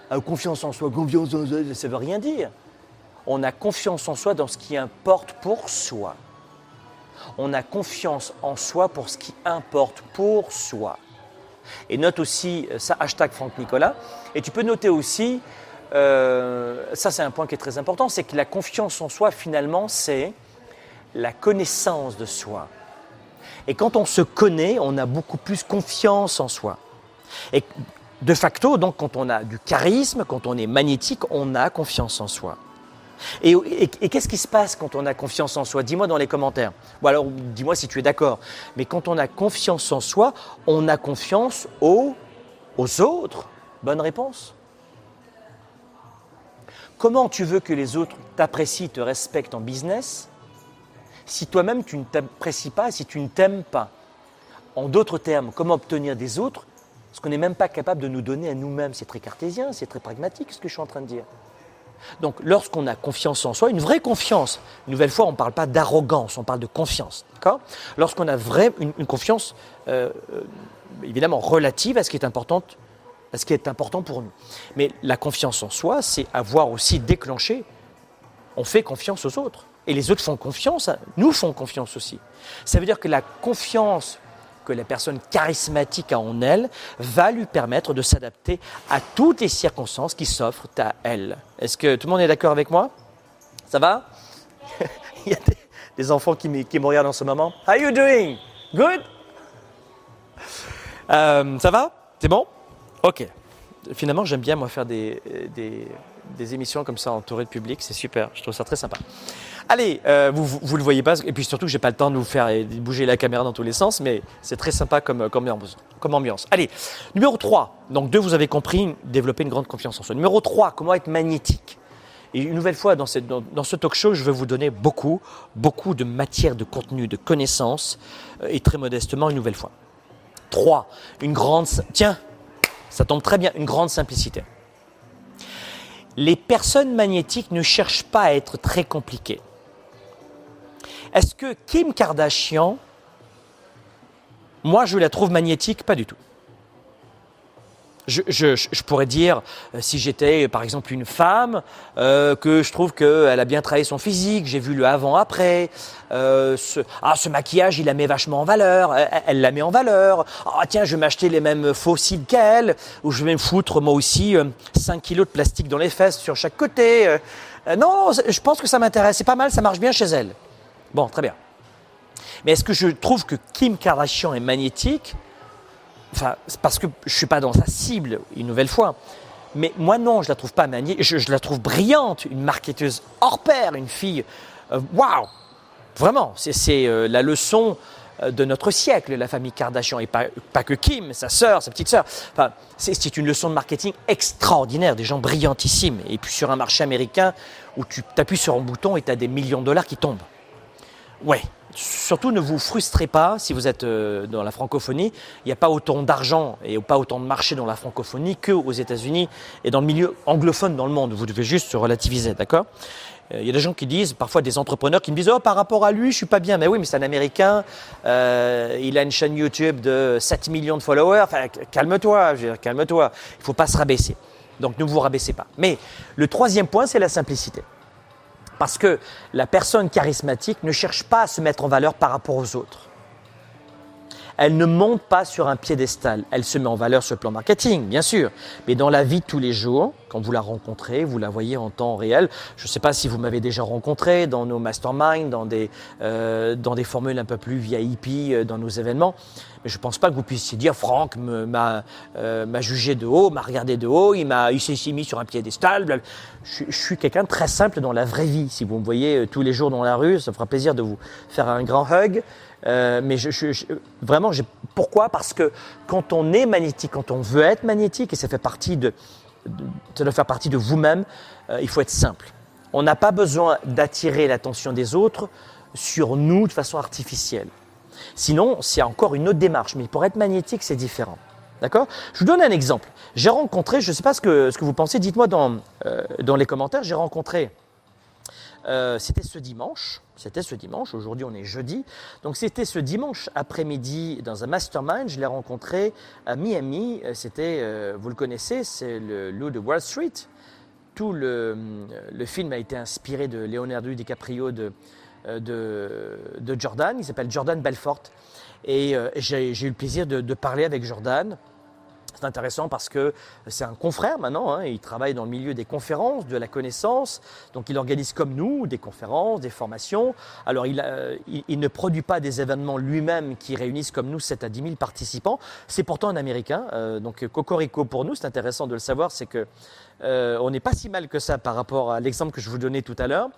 Ah, confiance en soi, confiance en soi, ça ne veut rien dire. On a confiance en soi dans ce qui importe pour soi on a confiance en soi pour ce qui importe pour soi. Et note aussi euh, ça, hashtag Franck Nicolas. Et tu peux noter aussi, euh, ça c'est un point qui est très important, c'est que la confiance en soi finalement c'est la connaissance de soi. Et quand on se connaît, on a beaucoup plus confiance en soi. Et de facto, donc quand on a du charisme, quand on est magnétique, on a confiance en soi. Et, qu'est-ce qui se passe quand on a confiance en soi? Dis-moi dans les commentaires. Ou alors dis-moi si tu es d'accord. Mais quand on a confiance en soi, on a confiance aux, autres. Bonne réponse. Comment tu veux que les autres t'apprécient, te respectent en business si toi-même tu ne t'apprécies pas, si tu ne t'aimes pas? En d'autres termes, comment obtenir des autres ce qu'on n'est même pas capable de nous donner à nous-mêmes? C'est très cartésien, c'est très pragmatique ce que je suis en train de dire. Donc lorsqu'on a confiance en soi, une vraie confiance, une nouvelle fois on ne parle pas d'arrogance, on parle de confiance. Lorsqu'on a une, confiance euh, euh, évidemment relative à ce qui est important, à ce qui est important pour nous. Mais la confiance en soi, c'est avoir aussi déclenché, on fait confiance aux autres. Et les autres font confiance, nous font confiance aussi. Ça veut dire que la confiance que la personne charismatique a en elle va lui permettre de s'adapter à toutes les circonstances qui s'offrent à elle. Est-ce que tout le monde est d'accord avec moi? Ça va? <laughs> Il y a des, enfants qui me, regardent en ce moment. How you doing? Good? Euh, Ça va? C'est bon? Ok. Finalement, j'aime bien moi faire des, des, des émissions comme ça entourées de public. C'est super. Je trouve ça très sympa. Allez, euh, vous ne le voyez pas, et puis surtout j'ai pas le temps de vous faire bouger la caméra dans tous les sens, mais c'est très sympa comme, comme, ambiance. Allez, numéro 3. Donc deux, vous avez compris, développer une grande confiance en soi. Numéro 3, comment être magnétique? Et une nouvelle fois, dans, dans, ce talk show, je vais vous donner beaucoup, beaucoup de matière, de contenu, de connaissances, euh, et très modestement, une nouvelle fois. 3. Une grande... Tiens, ça tombe très bien, une grande simplicité. Les personnes magnétiques ne cherchent pas à être très compliquées. Est-ce que Kim Kardashian, moi je la trouve magnétique? Pas du tout. Je, pourrais dire, euh, si j'étais par exemple une femme, euh, que je trouve qu'elle a bien travaillé son physique, j'ai vu le avant-après, euh, ce, ah, ce maquillage, il la met vachement en valeur, elle, la met en valeur, ah tiens, je vais m'acheter les mêmes fossiles qu'elle, ou je vais me foutre moi aussi 5 kilos de plastique dans les fesses sur chaque côté. non, je pense que ça m'intéresse, c'est pas mal, ça marche bien chez elle. Bon, très bien. Mais est-ce que je trouve que Kim Kardashian est magnétique? Enfin, parce que je ne suis pas dans sa cible, une nouvelle fois. Mais moi, non, je la trouve pas magnétique. Je, la trouve brillante, une marketeuse hors pair, une fille. Euh, waouh Vraiment, c'est euh, la leçon euh, de notre siècle, la famille Kardashian, et pas, que Kim, sa sœur, sa petite sœur. C'est une leçon de marketing extraordinaire, des gens brillantissimes. Et puis sur un marché américain où tu t'appuies sur un bouton et tu as des millions de dollars qui tombent. Ouais. Surtout ne vous frustrez pas si vous êtes euh, dans la francophonie. Il n'y a pas autant d'argent et pas autant de marché dans la francophonie qu'aux États-Unis et dans le milieu anglophone dans le monde. Vous devez juste relativiser, d'accord? Euh, il y a des gens qui disent, parfois des entrepreneurs qui me disent Oh, par rapport à lui, je suis pas bien. Mais oui, mais c'est un Américain, euh, il a une chaîne YouTube de 7 millions de followers. Enfin, calme-toi, calme-toi. Il ne faut pas se rabaisser. Donc ne vous rabaissez pas. Mais le troisième point, c'est la simplicité. Parce que la personne charismatique ne cherche pas à se mettre en valeur par rapport aux autres. Elle ne monte pas sur un piédestal. Elle se met en valeur sur le plan marketing, bien sûr. Mais dans la vie de tous les jours, quand vous la rencontrez, vous la voyez en temps réel. Je ne sais pas si vous m'avez déjà rencontré dans nos masterminds, dans des, euh, dans des formules un peu plus VIP, euh, dans nos événements. Mais je ne pense pas que vous puissiez dire Franck m'a euh, jugé de haut, m'a regardé de haut, il il s'est mis sur un piédestal. Je, je suis quelqu'un de très simple dans la vraie vie. Si vous me voyez euh, tous les jours dans la rue, ça me fera plaisir de vous faire un grand hug. Euh, mais vraiment, pourquoi? Parce que quand on est magnétique, quand on veut être magnétique, et ça fait partie de, doit faire partie de vous-même, euh, il faut être simple. On n'a pas besoin d'attirer l'attention des autres sur nous de façon artificielle. Sinon, c'est encore une autre démarche. Mais pour être magnétique, c'est différent. D'accord? Je vous donne un exemple. J'ai rencontré, je ne sais pas ce que, ce que vous pensez, dites-moi dans, euh, dans les commentaires, j'ai rencontré euh, c'était ce dimanche, c'était ce dimanche, aujourd'hui on est jeudi, donc c'était ce dimanche après-midi dans un mastermind, je l'ai rencontré à Miami, euh, c'était, euh, vous le connaissez, c'est le loup de Wall Street. Tout le, le, film a été inspiré de Leonardo DiCaprio de, de, de Jordan, il s'appelle Jordan Belfort, et j'ai eu le plaisir de, de parler avec Jordan, c'est intéressant parce que c'est un confrère maintenant, hein, il travaille dans le milieu des conférences, de la connaissance, donc il organise comme nous des conférences, des formations. Alors il, euh, ne produit pas des événements lui-même qui réunissent comme nous 7 à 10 000 participants, c'est pourtant un Américain, euh, donc Cocorico pour nous, c'est intéressant de le savoir, c'est que euh, on n'est pas si mal que ça par rapport à l'exemple que je vous donnais tout à l'heure.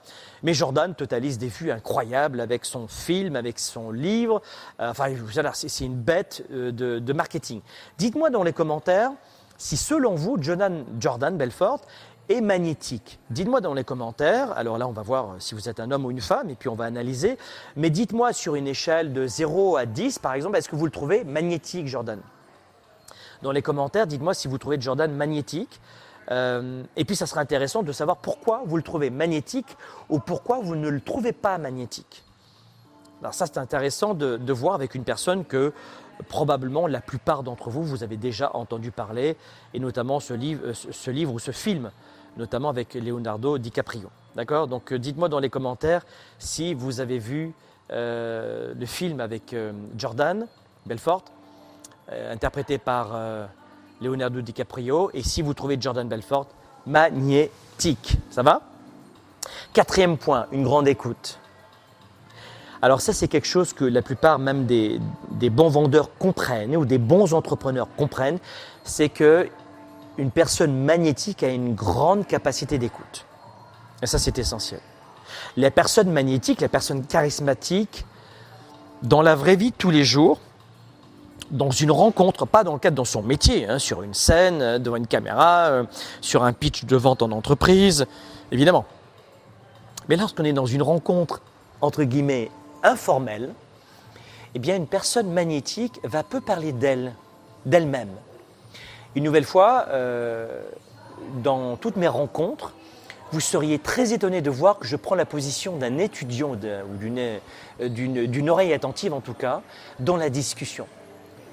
Mais Jordan totalise des vues incroyables avec son film, avec son livre. Enfin, c'est une bête de, de marketing. Dites-moi dans les commentaires si selon vous, Jordan, Belfort est magnétique. Dites-moi dans les commentaires, alors là on va voir si vous êtes un homme ou une femme et puis on va analyser, mais dites-moi sur une échelle de 0 à 10 par exemple, est-ce que vous le trouvez magnétique Jordan? Dans les commentaires, dites-moi si vous trouvez Jordan magnétique. Euh, et puis ça sera intéressant de savoir pourquoi vous le trouvez magnétique ou pourquoi vous ne le trouvez pas magnétique. Alors ça c'est intéressant de, voir avec une personne que probablement la plupart d'entre vous, vous avez déjà entendu parler, et notamment ce livre, euh, ce livre ou ce film, notamment avec Leonardo DiCaprio. D'accord? Donc euh, dites-moi dans les commentaires si vous avez vu euh, le film avec Jordan Belfort, interprété par Leonardo DiCaprio, et si vous trouvez Jordan Belfort, magnétique. Ça va? Quatrième point, une grande écoute. Alors ça, c'est quelque chose que la plupart même des, des, bons vendeurs comprennent ou des bons entrepreneurs comprennent, c'est que une personne magnétique a une grande capacité d'écoute. Et ça, c'est essentiel. Les personnes magnétiques, les personnes charismatiques, dans la vraie vie tous les jours, dans une rencontre, pas dans le cadre de son métier, hein, sur une scène, euh, devant une caméra, euh, sur un pitch de vente en entreprise, évidemment. Mais lorsqu'on est dans une rencontre, entre guillemets, informelle, eh bien une personne magnétique va peu parler d'elle, d'elle-même. Une nouvelle fois, euh, dans toutes mes rencontres, vous seriez très étonné de voir que je prends la position d'un étudiant ou d'une oreille attentive en tout cas dans la discussion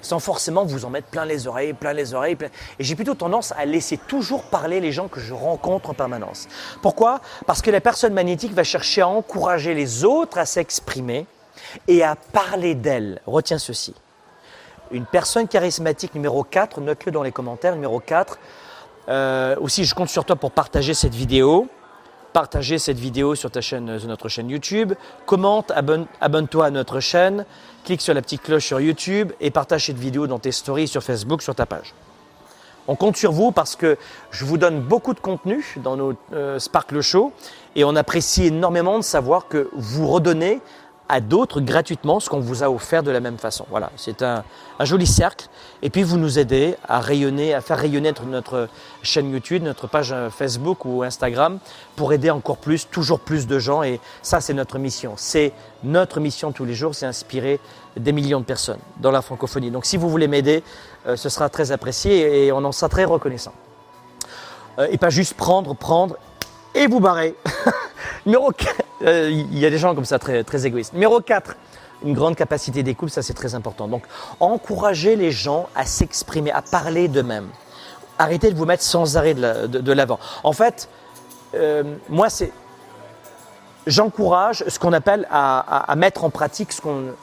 sans forcément vous en mettre plein les oreilles, plein les oreilles. Plein... Et j'ai plutôt tendance à laisser toujours parler les gens que je rencontre en permanence. Pourquoi? Parce que la personne magnétique va chercher à encourager les autres à s'exprimer et à parler d'elle. Retiens ceci. Une personne charismatique numéro 4, note-le dans les commentaires, numéro 4. Euh, aussi, je compte sur toi pour partager cette vidéo partager cette vidéo sur ta chaîne, sur notre chaîne YouTube, commente, abonne, abonne-toi à notre chaîne, clique sur la petite cloche sur YouTube et partage cette vidéo dans tes stories sur Facebook, sur ta page. On compte sur vous parce que je vous donne beaucoup de contenu dans nos euh, Sparkle Show et on apprécie énormément de savoir que vous redonnez à d'autres gratuitement ce qu'on vous a offert de la même façon. Voilà, c'est un, joli cercle. Et puis vous nous aidez à rayonner, à faire rayonner notre chaîne YouTube, notre page Facebook ou Instagram pour aider encore plus, toujours plus de gens. Et ça, c'est notre mission. C'est notre mission tous les jours, c'est inspirer des millions de personnes dans la francophonie. Donc si vous voulez m'aider, euh, ce sera très apprécié et on en sera très reconnaissant. Euh, et pas juste prendre, prendre et vous barrer. <laughs> Numéro 4, euh, il y a des gens comme ça très, égoïstes. Numéro 4, une grande capacité d'écoute, ça c'est très important. Donc, encourager les gens à s'exprimer, à parler d'eux-mêmes. Arrêtez de vous mettre sans arrêt de l'avant. En fait, euh, moi c'est j'encourage ce qu'on appelle à, mettre en pratique ce qu'on...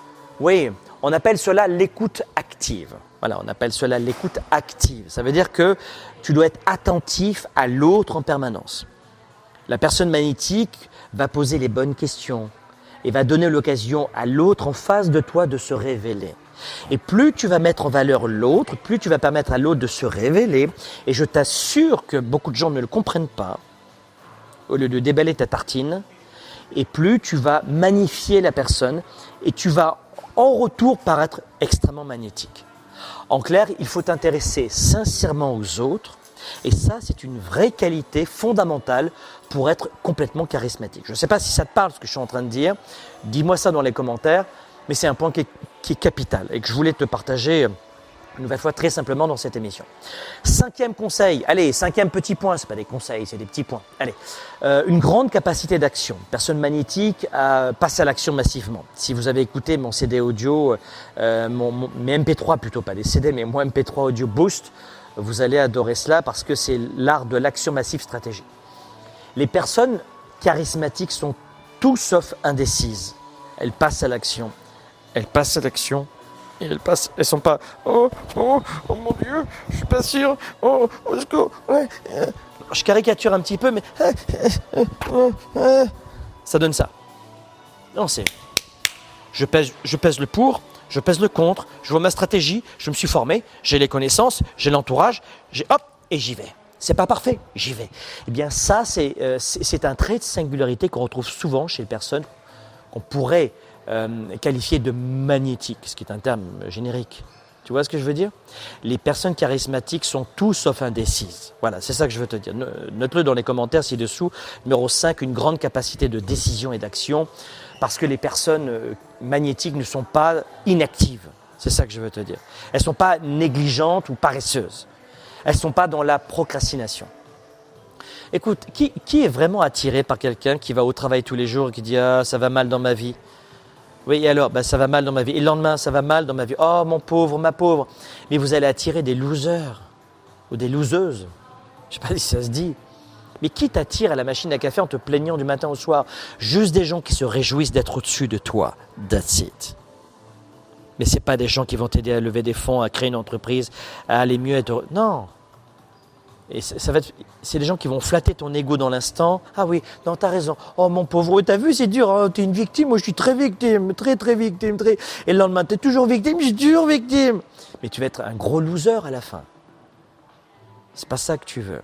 Oui, on appelle cela l'écoute active. Voilà, on appelle cela l'écoute active. Ça veut dire que tu dois être attentif à l'autre en permanence. La personne magnétique va poser les bonnes questions et va donner l'occasion à l'autre en face de toi de se révéler. Et plus tu vas mettre en valeur l'autre, plus tu vas permettre à l'autre de se révéler, et je t'assure que beaucoup de gens ne le comprennent pas, au lieu de déballer ta tartine, et plus tu vas magnifier la personne, et tu vas en retour paraître extrêmement magnétique. En clair, il faut t'intéresser sincèrement aux autres, et ça, c'est une vraie qualité fondamentale pour être complètement charismatique. Je ne sais pas si ça te parle ce que je suis en train de dire, dis-moi ça dans les commentaires, mais c'est un point qui est, capital et que je voulais te partager euh, une nouvelle fois très simplement dans cette émission. Cinquième conseil, allez, cinquième petit point, c'est pas des conseils, c'est des petits points. Allez, euh, une grande capacité d'action. Personne magnétique euh, passe à l'action massivement. Si vous avez écouté mon CD audio, mes MP3 plutôt pas des CD, mais mon MP3 audio Boost, vous allez adorer cela parce que c'est l'art de l'action massive stratégique. Les personnes charismatiques sont tout sauf indécises. Elles passent à l'action. Elles passent à l'action. Et elles passent, elles sont pas. Oh, oh, oh mon Dieu, je suis pas sûr. Oh, go. Ouais. Je caricature un petit peu, mais ça donne ça. Non, c'est. Je pèse, je pèse le pour, je pèse le contre, je vois ma stratégie, je me suis formé, j'ai les connaissances, j'ai l'entourage, j'ai hop et j'y vais. C'est pas parfait, j'y vais. Eh bien, ça, euh, c'est un trait de singularité qu'on retrouve souvent chez les personnes qu'on pourrait euh, qualifier de magnétiques, ce qui est un terme générique. Tu vois ce que je veux dire? Les personnes charismatiques sont tout sauf indécises. Voilà, c'est ça que je veux te dire. Note-le dans les commentaires ci-dessous. Numéro 5, une grande capacité de décision et d'action, parce que les personnes euh, magnétiques ne sont pas inactives. C'est ça que je veux te dire. Elles ne sont pas négligentes ou paresseuses. Elles ne sont pas dans la procrastination. Écoute, qui, est vraiment attiré par quelqu'un qui va au travail tous les jours et qui dit Ah, ça va mal dans ma vie? Oui, et alors? Ben, Ça va mal dans ma vie. Et le lendemain, ça va mal dans ma vie. Oh, mon pauvre, ma pauvre. Mais vous allez attirer des losers ou des loseuses. Je ne sais pas si ça se dit. Mais qui t'attire à la machine à café en te plaignant du matin au soir? Juste des gens qui se réjouissent d'être au-dessus de toi. That's it mais ce pas des gens qui vont t'aider à lever des fonds, à créer une entreprise, à aller mieux être. Non, et ça va c'est des gens qui vont flatter ton ego dans l'instant. Ah oui, non, t'as raison. Oh mon pauvre, t'as vu, c'est dur. Hein, t'es une victime. Moi, je suis très victime, très très victime. Très... Et le lendemain, t'es toujours victime. Je suis toujours victime. Mais tu vas être un gros loser à la fin. C'est pas ça que tu veux.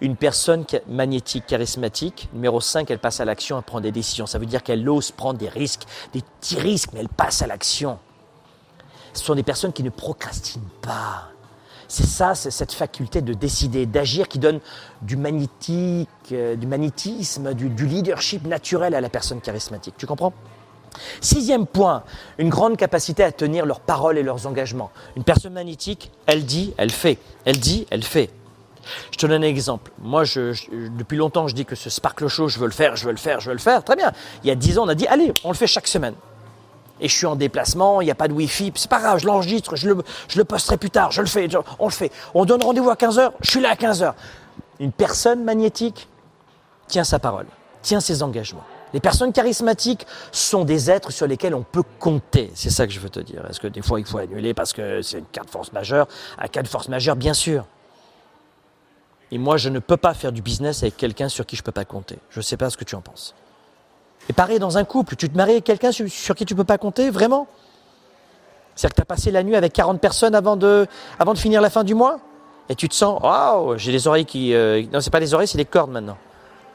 Une personne magnétique, charismatique, numéro 5, elle passe à l'action, elle prend des décisions. Ça veut dire qu'elle ose prendre des risques, des petits risques, mais elle passe à l'action. Ce sont des personnes qui ne procrastinent pas. C'est ça, c'est cette faculté de décider, d'agir qui donne du magnétique, euh, du magnétisme, du, leadership naturel à la personne charismatique. Tu comprends? Sixième point, une grande capacité à tenir leurs paroles et leurs engagements. Une personne magnétique, elle dit, elle fait. Elle dit, elle fait. Je te donne un exemple. Moi, depuis longtemps, je dis que ce Sparkle Show, je veux le faire, je veux le faire, je veux le faire. Très bien. Il y a dix ans, on a dit, allez, on le fait chaque semaine et je suis en déplacement, il n'y a pas de Wi-Fi, c'est pas grave, je l'enregistre, je le, je le posterai plus tard, je le fais, on le fait. On donne rendez-vous à 15h, je suis là à 15h. Une personne magnétique tient sa parole, tient ses engagements. Les personnes charismatiques sont des êtres sur lesquels on peut compter. C'est ça que je veux te dire. Est-ce que des fois il faut annuler parce que c'est une carte force majeure? Un cas de force majeure, bien sûr. Et moi, je ne peux pas faire du business avec quelqu'un sur qui je ne peux pas compter. Je ne sais pas ce que tu en penses. Et pareil dans un couple, tu te maries avec quelqu'un sur, qui tu ne peux pas compter, vraiment? C'est-à-dire que tu as passé la nuit avec 40 personnes avant de, avant de finir la fin du mois? Et tu te sens, waouh, j'ai les oreilles qui... Euh, non, c'est pas les oreilles, c'est les cordes maintenant.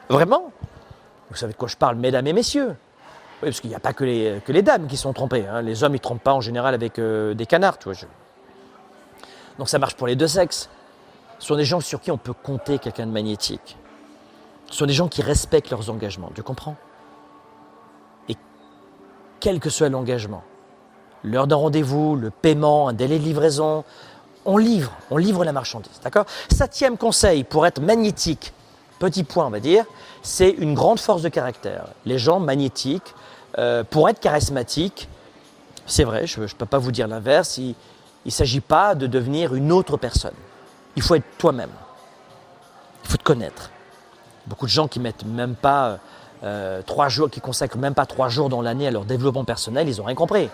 Vraiment? Vous savez de quoi je parle, mesdames et messieurs? Oui, parce qu'il n'y a pas que les, que les dames qui sont trompées. Hein. Les hommes, ils ne trompent pas en général avec euh, des canards, tu vois. Donc ça marche pour les deux sexes. Ce sont des gens sur qui on peut compter quelqu'un de magnétique. Ce sont des gens qui respectent leurs engagements, tu comprends? Quel que soit l'engagement. L'heure d'un rendez-vous, le paiement, un délai de livraison, on livre, on livre la marchandise. Septième conseil pour être magnétique, petit point on va dire, c'est une grande force de caractère. Les gens magnétiques, euh, pour être charismatiques, c'est vrai, je ne peux pas vous dire l'inverse, il ne s'agit pas de devenir une autre personne. Il faut être toi-même. Il faut te connaître. Beaucoup de gens qui mettent même pas euh, trois jours, qui consacrent même pas trois jours dans l'année à leur développement personnel, ils n'ont rien compris.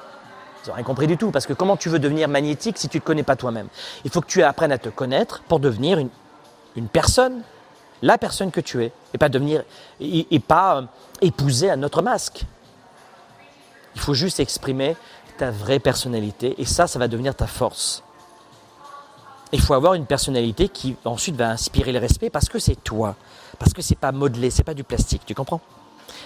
Ils n'ont rien compris du tout. Parce que comment tu veux devenir magnétique si tu ne te connais pas toi-même? Il faut que tu apprennes à te connaître pour devenir une, personne, la personne que tu es, et pas devenir et, pas euh, épouser un autre masque. Il faut juste exprimer ta vraie personnalité, et ça, ça va devenir ta force. Il faut avoir une personnalité qui ensuite va inspirer le respect parce que c'est toi, parce que c'est pas modelé, c'est pas du plastique, tu comprends?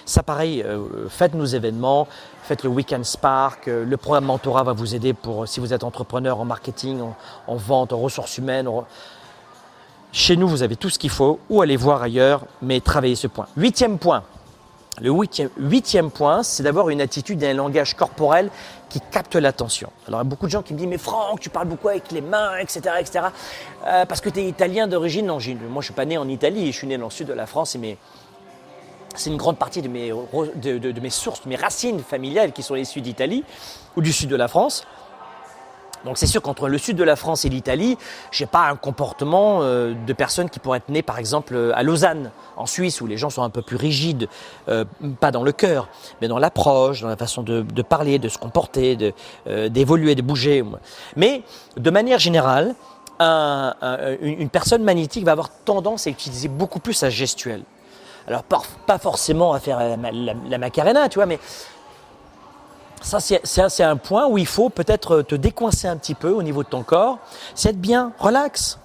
Ça, pareil, euh, faites nos événements, faites le Weekend Spark. Euh, le programme Mentorat va vous aider pour si vous êtes entrepreneur en marketing, en, vente, en ressources humaines. Chez nous, vous avez tout ce qu'il faut, ou aller voir ailleurs, mais travaillez ce point. Huitième point. Le huitième, point, c'est d'avoir une attitude et un langage corporel qui capte l'attention. Alors, il y a beaucoup de gens qui me disent Mais Franck, tu parles beaucoup avec les mains, etc. etc. Euh, parce que tu es italien d'origine. Non, moi, je suis pas né en Italie, je suis né dans le sud de la France et c'est une grande partie de mes, de, mes sources, de mes racines familiales qui sont issues d'Italie ou du sud de la France. Donc c'est sûr qu'entre le sud de la France et l'Italie, j'ai pas un comportement euh, de personnes qui pourraient être nées par exemple à Lausanne, en Suisse, où les gens sont un peu plus rigides, euh, pas dans le cœur, mais dans l'approche, dans la façon de, parler, de se comporter, euh, d'évoluer, de, bouger. Mais de manière générale, une personne magnétique va avoir tendance à utiliser beaucoup plus sa gestuelle. Alors, pas forcément à faire la, macarena, tu vois, mais ça, c'est un point où il faut peut-être te décoincer un petit peu au niveau de ton corps. C'est être bien, relax.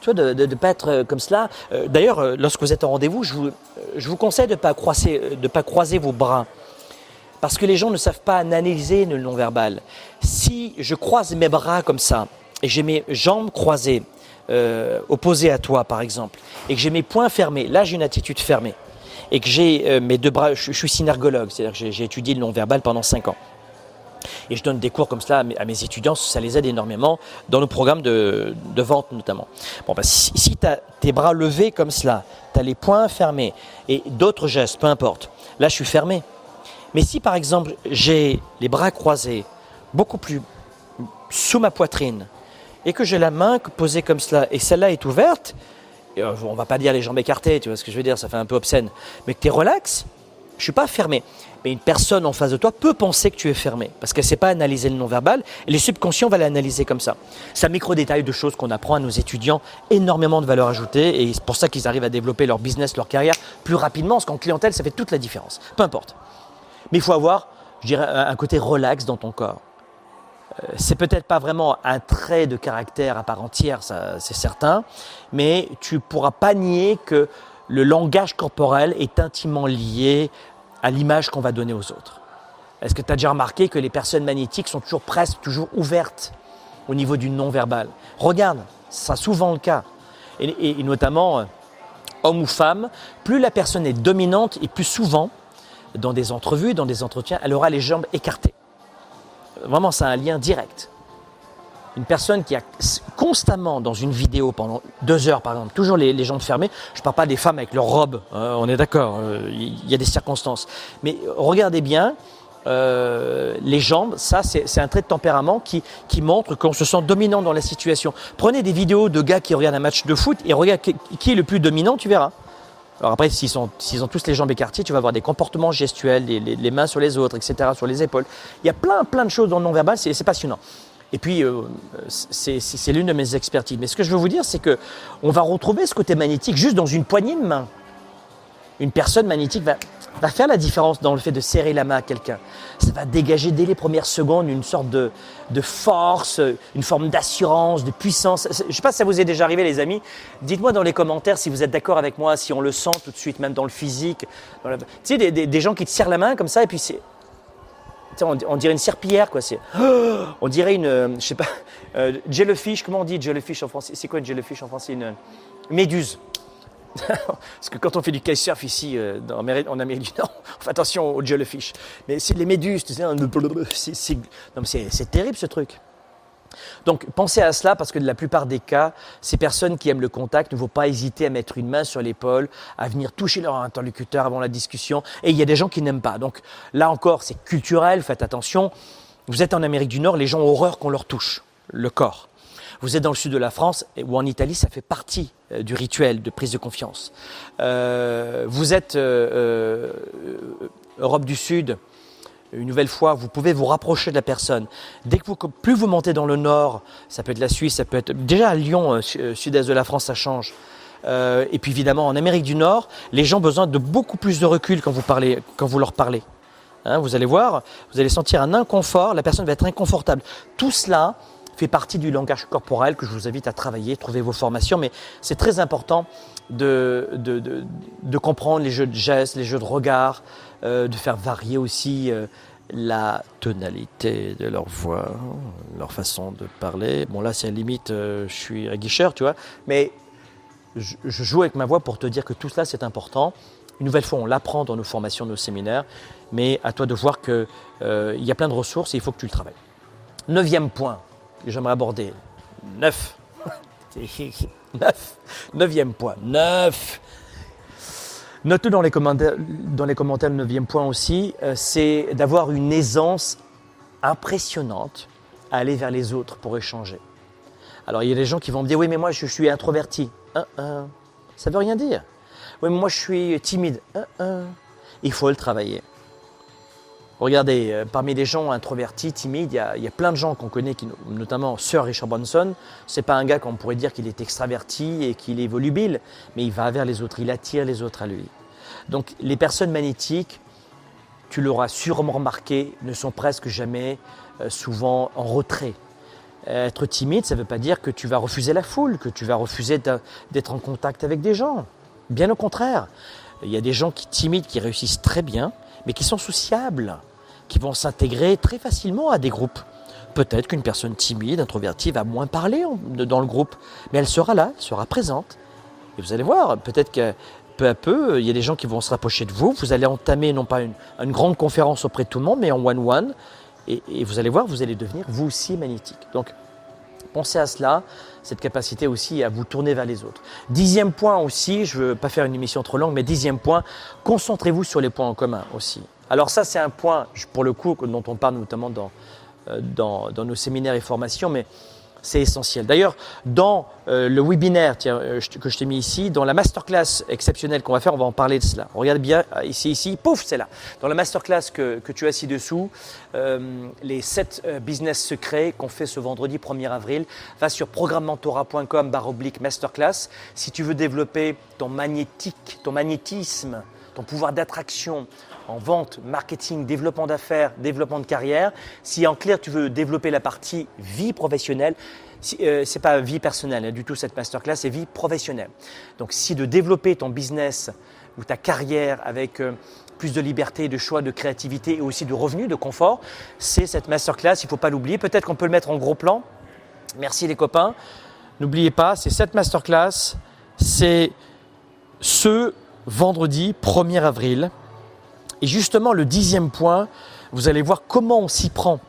Tu vois, de ne pas être comme cela. Euh, d'ailleurs, euh, lorsque vous êtes en rendez-vous, je vous, je conseille de ne pas, croiser, vos bras. Parce que les gens ne savent pas analyser le non-verbal. Si je croise mes bras comme ça, et j'ai mes jambes croisées, euh, opposé à toi, par exemple, et que j'ai mes poings fermés, là j'ai une attitude fermée, et que j'ai euh, mes deux bras, je, suis synergologue, c'est-à-dire que j'ai étudié le non-verbal pendant 5 ans. Et je donne des cours comme cela à mes, étudiants, ça les aide énormément dans nos programmes de, vente notamment. Bon, bah, si, si tu as tes bras levés comme cela, tu as les poings fermés et d'autres gestes, peu importe, là je suis fermé. Mais si par exemple j'ai les bras croisés, beaucoup plus sous ma poitrine, et que j'ai la main posée comme cela, et celle-là est ouverte, et euh, on va pas dire les jambes écartées, tu vois ce que je veux dire, ça fait un peu obscène, mais que tu es relax, je suis pas fermé. Mais une personne en face de toi peut penser que tu es fermé, parce qu'elle ne sait pas analyser le non-verbal, et les subconscients va l'analyser comme ça. C'est un micro-détail de choses qu'on apprend à nos étudiants, énormément de valeur ajoutée, et c'est pour ça qu'ils arrivent à développer leur business, leur carrière plus rapidement, parce qu'en clientèle, ça fait toute la différence. Peu importe. Mais il faut avoir, je dirais, un côté relax dans ton corps. Euh, c'est peut-être pas vraiment un trait de caractère à part entière, c'est certain, mais tu pourras pas nier que le langage corporel est intimement lié à l'image qu'on va donner aux autres. Est-ce que tu as déjà remarqué que les personnes magnétiques sont toujours presque toujours ouvertes au niveau du non-verbal? Regarde, ça souvent le cas. Et, notamment, euh, homme ou femme, plus la personne est dominante et plus souvent, dans des entrevues, dans des entretiens, elle aura les jambes écartées. Vraiment, c'est un lien direct. Une personne qui a constamment dans une vidéo pendant deux heures, par exemple, toujours les, jambes fermées, je ne parle pas des femmes avec leurs robes, hein, on est d'accord, euh, il y a des circonstances. Mais regardez bien, euh, les jambes, ça c'est un trait de tempérament qui, montre qu'on se sent dominant dans la situation. Prenez des vidéos de gars qui regardent un match de foot et regarde qui est le plus dominant, tu verras. Alors après, s'ils, ont tous les jambes écartées, tu vas avoir des comportements gestuels, les, mains sur les autres, etc., sur les épaules. Il y a plein, plein de choses dans le non-verbal, c'est, passionnant. Et puis, euh, c'est, l'une de mes expertises. Mais ce que je veux vous dire, c'est que on va retrouver ce côté magnétique juste dans une poignée de main. Une personne magnétique va, faire la différence dans le fait de serrer la main à quelqu'un. Ça va dégager dès les premières secondes une sorte de, force, une forme d'assurance, de puissance. Je ne sais pas si ça vous est déjà arrivé les amis. Dites-moi dans les commentaires si vous êtes d'accord avec moi, si on le sent tout de suite, même dans le physique. Tu sais, des, des, gens qui te serrent la main comme ça et puis c'est... On, dirait une serpillière, quoi. <gasps> on dirait une, je sais pas, <laughs> euh, jellyfish. Comment on dit jellyfish en français C'est quoi une jellyfish en français Une méduse? <laughs> Parce que quand on fait du kitesurf ici, euh, en Amérique du <laughs> on fait attention aux jellyfish. Mais c'est les méduses, tu sais, c'est terrible ce truc. Donc pensez à cela parce que de la plupart des cas, ces personnes qui aiment le contact ne vont pas hésiter à mettre une main sur l'épaule, à venir toucher leur interlocuteur avant la discussion. Et il y a des gens qui n'aiment pas. Donc là encore, c'est culturel, faites attention. Vous êtes en Amérique du Nord, les gens ont horreur qu'on leur touche le corps. Vous êtes dans le sud de la France ou en Italie, ça fait partie euh, du rituel de prise de confiance. Euh, vous êtes euh, Europe du Sud, une nouvelle fois, vous pouvez vous rapprocher de la personne. Dès que vous, plus vous montez dans le nord, ça peut être la Suisse, ça peut être déjà à Lyon, sud-est de la France, ça change. et puis évidemment, en Amérique du Nord, les gens ont besoin de beaucoup plus de recul quand vous, parlez, quand vous leur parlez. Hein, vous allez voir, vous allez sentir un inconfort, la personne va être inconfortable. Tout cela fait partie du langage corporel que je vous invite à travailler, trouver vos formations, mais c'est très important de, de, comprendre les jeux de gestes, les jeux de regard, euh, de faire varier aussi euh, la tonalité de leur voix, leur façon de parler. Bon là c'est limite, euh, je suis aguicheur, tu vois, mais je, je joue avec ma voix pour te dire que tout cela c'est important. Une nouvelle fois, on l'apprend dans nos formations, nos séminaires, mais à toi de voir qu'il euh, y a plein de ressources et il faut que tu le travailles. Neuvième point que j'aimerais aborder. Neuf. <laughs> Neuf. Neuvième point. Neuf. Note dans les commentaires, dans les le neuvième point aussi, euh, c'est d'avoir une aisance impressionnante à aller vers les autres pour échanger. Alors il y a des gens qui vont me dire oui mais moi je, suis introverti. Ça veut rien dire. Oui, mais moi je suis timide. Il faut le travailler. Regardez, euh, parmi les gens introvertis, timides, il y a, plein de gens qu'on connaît, notamment Sir Richard Branson. C'est pas un gars qu'on pourrait dire qu'il est extraverti et qu'il est volubile, mais il va vers les autres, il attire les autres à lui. Donc les personnes magnétiques, tu l'auras sûrement remarqué, ne sont presque jamais euh, souvent en retrait. Être timide, ça ne veut pas dire que tu vas refuser la foule, que tu vas refuser d'être en contact avec des gens. Bien au contraire, il y a des gens qui timides qui réussissent très bien, mais qui sont sociables, qui vont s'intégrer très facilement à des groupes. Peut-être qu'une personne timide, introvertie, va moins parler dans le groupe, mais elle sera là, sera présente. Et vous allez voir, peut-être que peu à peu, il y a des gens qui vont se rapprocher de vous. Vous allez entamer non pas une, grande conférence auprès de tout le monde, mais en one-one. Et, vous allez voir, vous allez devenir vous aussi magnétique. Donc, Pensez à cela, cette capacité aussi à vous tourner vers les autres. Dixième point aussi, je ne veux pas faire une émission trop longue, mais dixième point, concentrez-vous sur les points en commun aussi. Alors ça, c'est un point, pour le coup, dont on parle notamment euh, dans, dans nos séminaires et formations, mais c'est essentiel. D'ailleurs, dans euh, le webinaire euh, que je t'ai mis ici, dans la masterclass exceptionnelle qu'on va faire, on va en parler de cela. Regarde bien, euh, ici, ici, pouf, c'est là. Dans la masterclass que, que tu as ci-dessous, les 7 business secrets qu'on fait ce vendredi 1er avril, va sur programmentora.com oblique masterclass. Si tu veux développer ton magnétique, ton magnétisme, ton pouvoir d'attraction, en vente, marketing, développement d'affaires, développement de carrière. Si en clair tu veux développer la partie vie professionnelle, n'est euh, c'est pas vie personnelle hein, du tout cette masterclass, c'est vie professionnelle. Donc si de développer ton business ou ta carrière avec euh, plus de liberté, de choix, de créativité et aussi de revenus, de confort, c'est cette masterclass, il ne faut pas l'oublier. Peut-être qu'on peut le mettre en gros plan. Merci les copains. N'oubliez pas, c'est cette masterclass, c'est ce vendredi 1er avril. Et justement, le dixième point, vous allez voir comment on s'y prend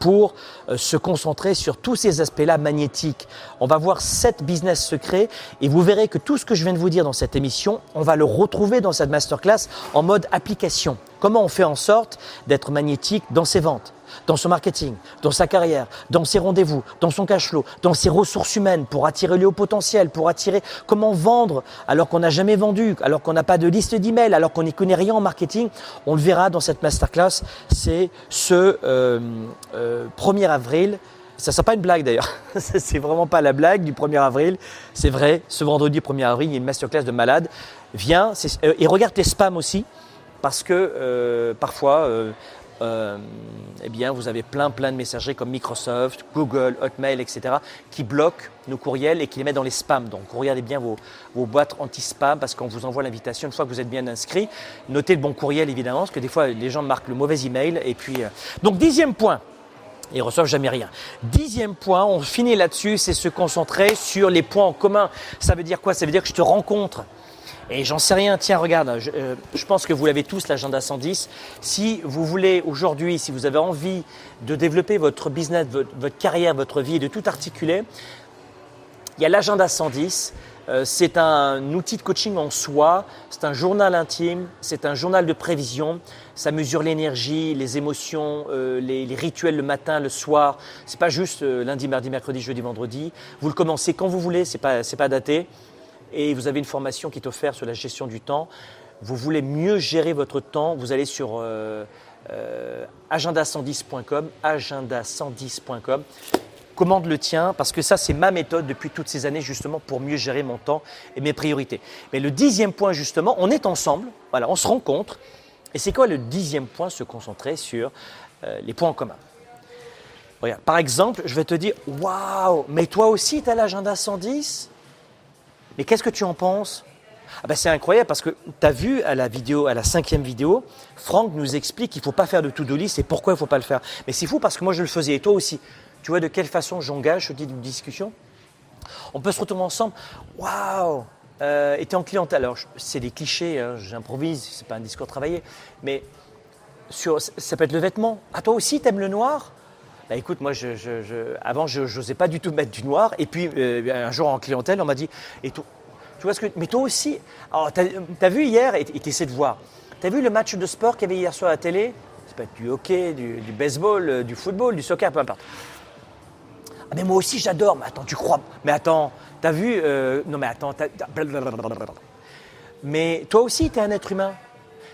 pour euh, se concentrer sur tous ces aspects-là magnétiques. On va voir sept business secrets et vous verrez que tout ce que je viens de vous dire dans cette émission, on va le retrouver dans cette masterclass en mode application. Comment on fait en sorte d'être magnétique dans ses ventes, dans son marketing, dans sa carrière, dans ses rendez-vous, dans son cash flow, dans ses ressources humaines pour attirer le haut potentiel, pour attirer comment vendre alors qu'on n'a jamais vendu, alors qu'on n'a pas de liste d'emails, alors qu'on n'y connaît rien en marketing. On le verra dans cette masterclass. C'est ce 1er euh, euh, avril. Ça ne sera pas une blague d'ailleurs. <laughs> c'est vraiment pas la blague du 1er avril. C'est vrai, ce vendredi 1er avril, il y a une masterclass de malade. Viens euh, et regarde tes spams aussi parce que parfois eh bien, vous avez plein, plein de messageries comme Microsoft, Google, Hotmail, etc., qui bloquent nos courriels et qui les mettent dans les spams. Donc, regardez bien vos, boîtes anti-spam parce qu'on vous envoie l'invitation une fois que vous êtes bien inscrit. Notez le bon courriel, évidemment, parce que des fois, les gens marquent le mauvais email. Et puis, euh, donc, dixième point. Ils reçoivent jamais rien. Dixième point, on finit là-dessus, c'est se concentrer sur les points en commun. Ça veut dire quoi? Ça veut dire que je te rencontre et j'en sais rien, tiens, regarde, je, euh, pense que vous l'avez tous, l'agenda 110. Si vous voulez aujourd'hui, si vous avez envie de développer votre business, votre, carrière, votre vie, de tout articuler, il y a l'agenda 110. Euh, c'est un outil de coaching en soi, c'est un journal intime, c'est un journal de prévision. Ça mesure l'énergie, les émotions, euh, les, rituels le matin, le soir. C'est pas juste lundi, mardi, mercredi, jeudi, vendredi. Vous le commencez quand vous voulez, c'est pas pas daté. Et vous avez une formation qui est offerte sur la gestion du temps. Vous voulez mieux gérer votre temps, vous allez sur agenda110.com, agenda110.com commande le tien, parce que ça, c'est ma méthode depuis toutes ces années, justement, pour mieux gérer mon temps et mes priorités. Mais le dixième point, justement, on est ensemble, voilà, on se rencontre. Et c'est quoi le dixième point Se concentrer sur euh, les points en commun? Regarde, par exemple, je vais te dire Waouh, mais toi aussi, tu as l'agenda 110 Mais qu'est-ce que tu en penses? Ah ben c'est incroyable parce que tu as vu à la vidéo, à la cinquième vidéo, Franck nous explique qu'il ne faut pas faire de to-do list et pourquoi il ne faut pas le faire. Mais c'est fou parce que moi je le faisais et toi aussi. Tu vois de quelle façon j'engage ce type de discussion? On peut se retrouver ensemble. Waouh euh, Et tu en clientèle. Alors, c'est des clichés, hein, j'improvise, c'est pas un discours travaillé. Mais sur, ça peut être le vêtement. Ah, toi aussi, tu aimes le noir? Bah, écoute, moi, avant, je n'osais pas du tout mettre du noir. Et puis, euh, un jour en clientèle, on m'a dit, et tu vois ce que, mais toi aussi, tu as, vu hier, et tu essaies de voir, tu as vu le match de sport qu'il y avait hier soir à la télé? C'est pas du hockey, du, baseball, euh, du football, du soccer, peu importe. Ah, mais moi aussi j'adore. Mais attends, tu crois Mais attends, t'as vu euh, Non mais attends, mais toi aussi tu es un être humain.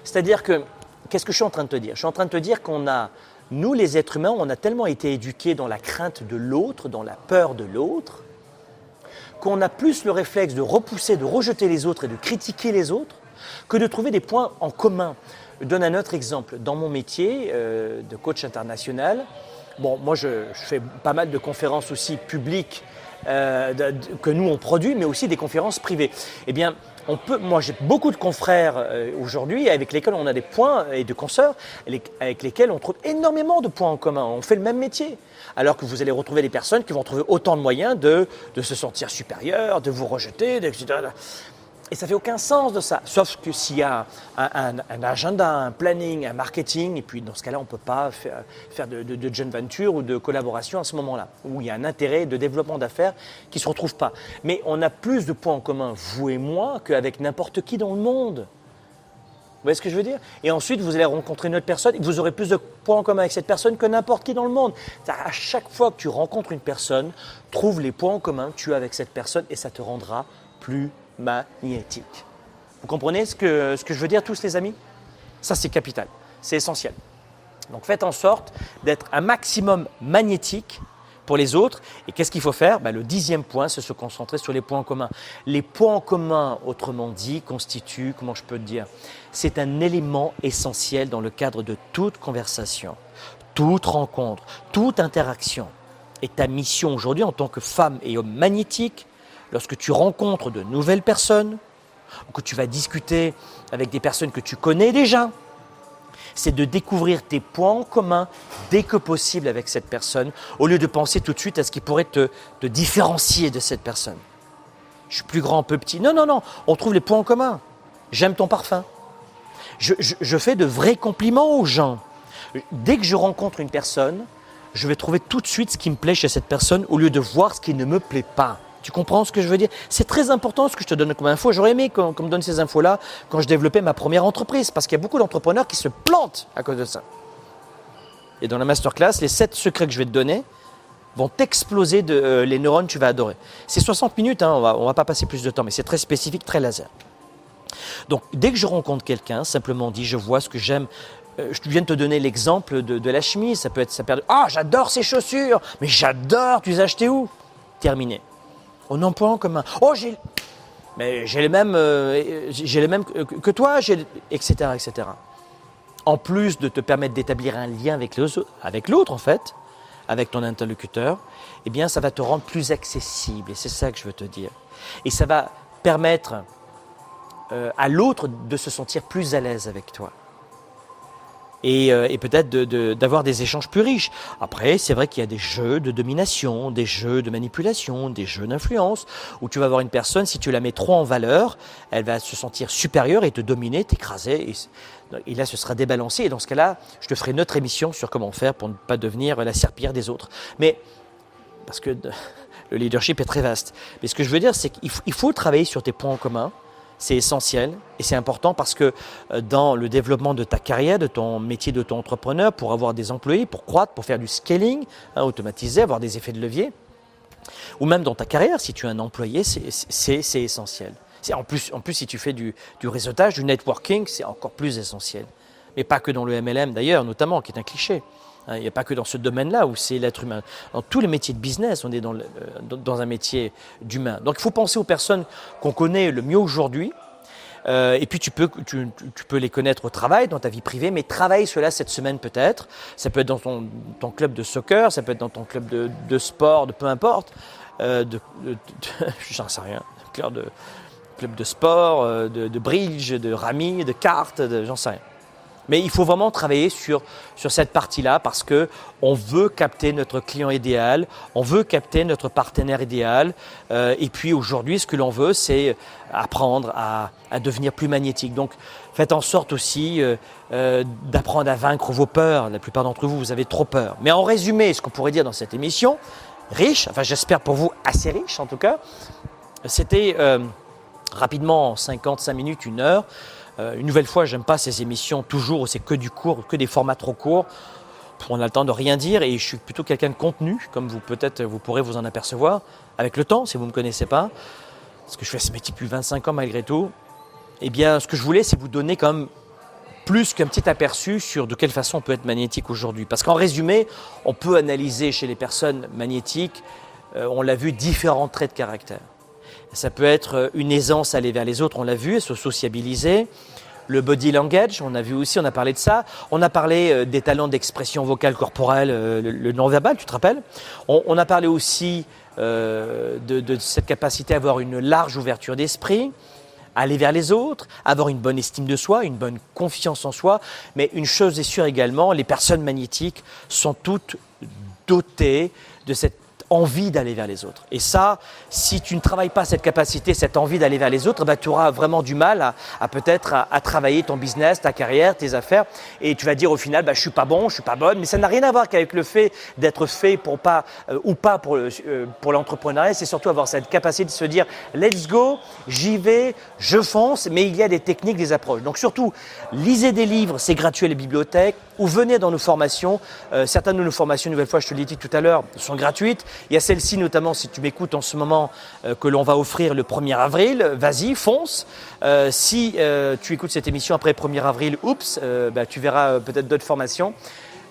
C'est-à-dire que, qu'est-ce que je suis en train de te dire? Je suis en train de te dire qu'on a, nous les êtres humains, on a tellement été éduqués dans la crainte de l'autre, dans la peur de l'autre, qu'on a plus le réflexe de repousser, de rejeter les autres et de critiquer les autres, que de trouver des points en commun. Je donne un autre exemple. Dans mon métier euh, de coach international, Bon, moi, je, fais pas mal de conférences aussi publiques euh, que nous on produit, mais aussi des conférences privées. Eh bien, on peut, moi j'ai beaucoup de confrères euh, aujourd'hui avec lesquels on a des points et de consoeurs avec lesquels on trouve énormément de points en commun. On fait le même métier. Alors que vous allez retrouver des personnes qui vont trouver autant de moyens de, de se sentir supérieurs, de vous rejeter, etc. Et ça fait aucun sens de ça. Sauf que s'il y a un, agenda, un planning, un marketing, et puis dans ce cas-là, on ne peut pas faire, de, de, joint venture ou de collaboration à ce moment-là, où il y a un intérêt de développement d'affaires qui ne se retrouve pas. Mais on a plus de points en commun, vous et moi, qu'avec n'importe qui dans le monde. Vous voyez ce que je veux dire? Et ensuite, vous allez rencontrer une autre personne et vous aurez plus de points en commun avec cette personne que n'importe qui dans le monde. À chaque fois que tu rencontres une personne, trouve les points en commun que tu as avec cette personne et ça te rendra plus magnétique. Vous comprenez ce que, ce que je veux dire tous les amis? Ça c'est capital, c'est essentiel. Donc faites en sorte d'être un maximum magnétique pour les autres. Et qu'est-ce qu'il faut faire? Ben, Le dixième point, c'est se concentrer sur les points communs. Les points communs, autrement dit, constituent, comment je peux te dire, c'est un élément essentiel dans le cadre de toute conversation, toute rencontre, toute interaction. Et ta mission aujourd'hui en tant que femme et homme magnétique, lorsque tu rencontres de nouvelles personnes, ou que tu vas discuter avec des personnes que tu connais déjà, c'est de découvrir tes points en commun dès que possible avec cette personne, au lieu de penser tout de suite à ce qui pourrait te, différencier de cette personne. Je suis plus grand, peu petit. Non, non, non, on trouve les points en commun. J'aime ton parfum. Je, fais de vrais compliments aux gens. Dès que je rencontre une personne, je vais trouver tout de suite ce qui me plaît chez cette personne au lieu de voir ce qui ne me plaît pas. Tu comprends ce que je veux dire? C'est très important ce que je te donne comme info. J'aurais aimé qu'on me donne ces infos-là quand je développais ma première entreprise, parce qu'il y a beaucoup d'entrepreneurs qui se plantent à cause de ça. Et dans la masterclass, les 7 secrets que je vais te donner vont exploser de, euh, les neurones, tu vas adorer. C'est 60 minutes, hein, on va, ne va pas passer plus de temps, mais c'est très spécifique, très laser. Donc, dès que je rencontre quelqu'un, simplement dit, je vois ce que j'aime. Euh, je viens de te donner l'exemple de, la chemise. Ça peut être, ça peut Ah, j'adore ces chaussures, mais j'adore. Tu les as où? Terminé. On en en commun. Oh, j'ai, mais j'ai euh, que, toi, etc., etc. En plus de te permettre d'établir un lien avec, avec l'autre, en fait, avec ton interlocuteur, eh bien, ça va te rendre plus accessible. Et c'est ça que je veux te dire. Et ça va permettre euh, à l'autre de se sentir plus à l'aise avec toi. Euh, et, peut-être d'avoir des échanges plus riches. Après, c'est vrai qu'il y a des jeux de domination, des jeux de manipulation, des jeux d'influence, où tu vas avoir une personne, si tu la mets trop en valeur, elle va se sentir supérieure et te dominer, t'écraser. Et, là, ce sera débalancé. Et dans ce cas-là, je te ferai une autre émission sur comment faire pour ne pas devenir la serpillière des autres. Mais parce que <laughs> le leadership est très vaste. Mais ce que je veux dire, c'est qu'il faut travailler sur tes points en commun. C'est essentiel et c'est important parce que euh, dans le développement de ta carrière, de ton métier de ton entrepreneur, pour avoir des employés, pour croître, pour faire du scaling, hein, automatiser, avoir des effets de levier, ou même dans ta carrière, si tu es un employé, c'est essentiel. En plus, en plus, si tu fais du, du réseautage, du networking, c'est encore plus essentiel. Mais pas que dans le MLM d'ailleurs, notamment, qui est un cliché. Hein, il n'y a pas que dans ce domaine-là où c'est l'être humain. Dans tous les métiers de business, on est dans, dans un métier d'humain. Donc il faut penser aux personnes qu'on connaît le mieux aujourd'hui. Euh, et puis tu peux, les connaître au travail, dans ta vie privée, mais travaille cela cette semaine peut-être. Ça peut être dans ton, club de soccer, ça peut être dans ton club de, sport, de peu importe. Euh, de, <laughs> j'en sais rien. Club de, sport, euh, de, de bridge, de rami, de cartes, j'en sais rien. Mais il faut vraiment travailler sur, sur cette partie-là parce que on veut capter notre client idéal, on veut capter notre partenaire idéal. Euh, et puis aujourd'hui, ce que l'on veut, c'est apprendre à, à, devenir plus magnétique. Donc faites en sorte aussi euh, euh, d'apprendre à vaincre vos peurs. La plupart d'entre vous, vous avez trop peur. Mais en résumé, ce qu'on pourrait dire dans cette émission, riche, enfin j'espère pour vous assez riche en tout cas, c'était rapidement 55 minutes, une heure. Euh, une nouvelle fois, j'aime pas ces émissions toujours où c'est que du court, que des formats trop courts. On a le temps de rien dire et je suis plutôt quelqu'un de contenu, comme vous peut-être vous pourrez vous en apercevoir avec le temps, si vous ne me connaissez pas. Parce que je fais ce métier depuis 25 ans malgré tout. Eh bien, ce que je voulais, c'est vous donner quand même plus qu'un petit aperçu sur de quelle façon on peut être magnétique aujourd'hui. Parce qu'en résumé, on peut analyser chez les personnes magnétiques, euh, on l'a vu, différents traits de caractère. Ça peut être euh, une aisance à aller vers les autres, on l'a vu, se sociabiliser. Le body language, on a vu aussi, on a parlé de ça. On a parlé euh, des talents d'expression vocale corporelle, euh, le non-verbal, tu te rappelles? On, a parlé aussi de, de, cette capacité à avoir une large ouverture d'esprit, aller vers les autres, avoir une bonne estime de soi, une bonne confiance en soi. Mais une chose est sûre également, les personnes magnétiques sont toutes dotées de cette envie d'aller vers les autres. Et ça, si tu ne travailles pas cette capacité, cette envie d'aller vers les autres, bah, tu auras vraiment du mal à, peut-être à, travailler ton business, ta carrière, tes affaires, et tu vas dire au final, bah, je suis pas bon, je suis pas bonne, mais ça n'a rien à voir qu'avec le fait d'être fait pour pas euh, ou pas pour, euh, pour l'entrepreneuriat, c'est surtout avoir cette capacité de se dire, let's go, j'y vais, je fonce, mais il y a des techniques, des approches. Donc surtout, lisez des livres, c'est gratuit à la bibliothèque, ou venez dans nos formations. Euh, certaines de nos formations, une nouvelle fois, je te l'ai dit tout à l'heure, sont gratuites. Il y a celle-ci notamment, si tu m'écoutes en ce moment, euh, que l'on va offrir le 1er avril. Vas-y, fonce. Euh, si euh, tu écoutes cette émission après le 1er avril, oups, bah, tu verras peut-être d'autres formations.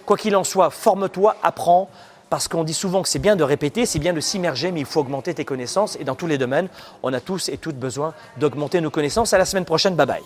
Quoi qu'il en soit, forme-toi, apprends. Parce qu'on dit souvent que c'est bien de répéter, c'est bien de s'immerger, mais il faut augmenter tes connaissances. Et dans tous les domaines, on a tous et toutes besoin d'augmenter nos connaissances. À la semaine prochaine, bye bye.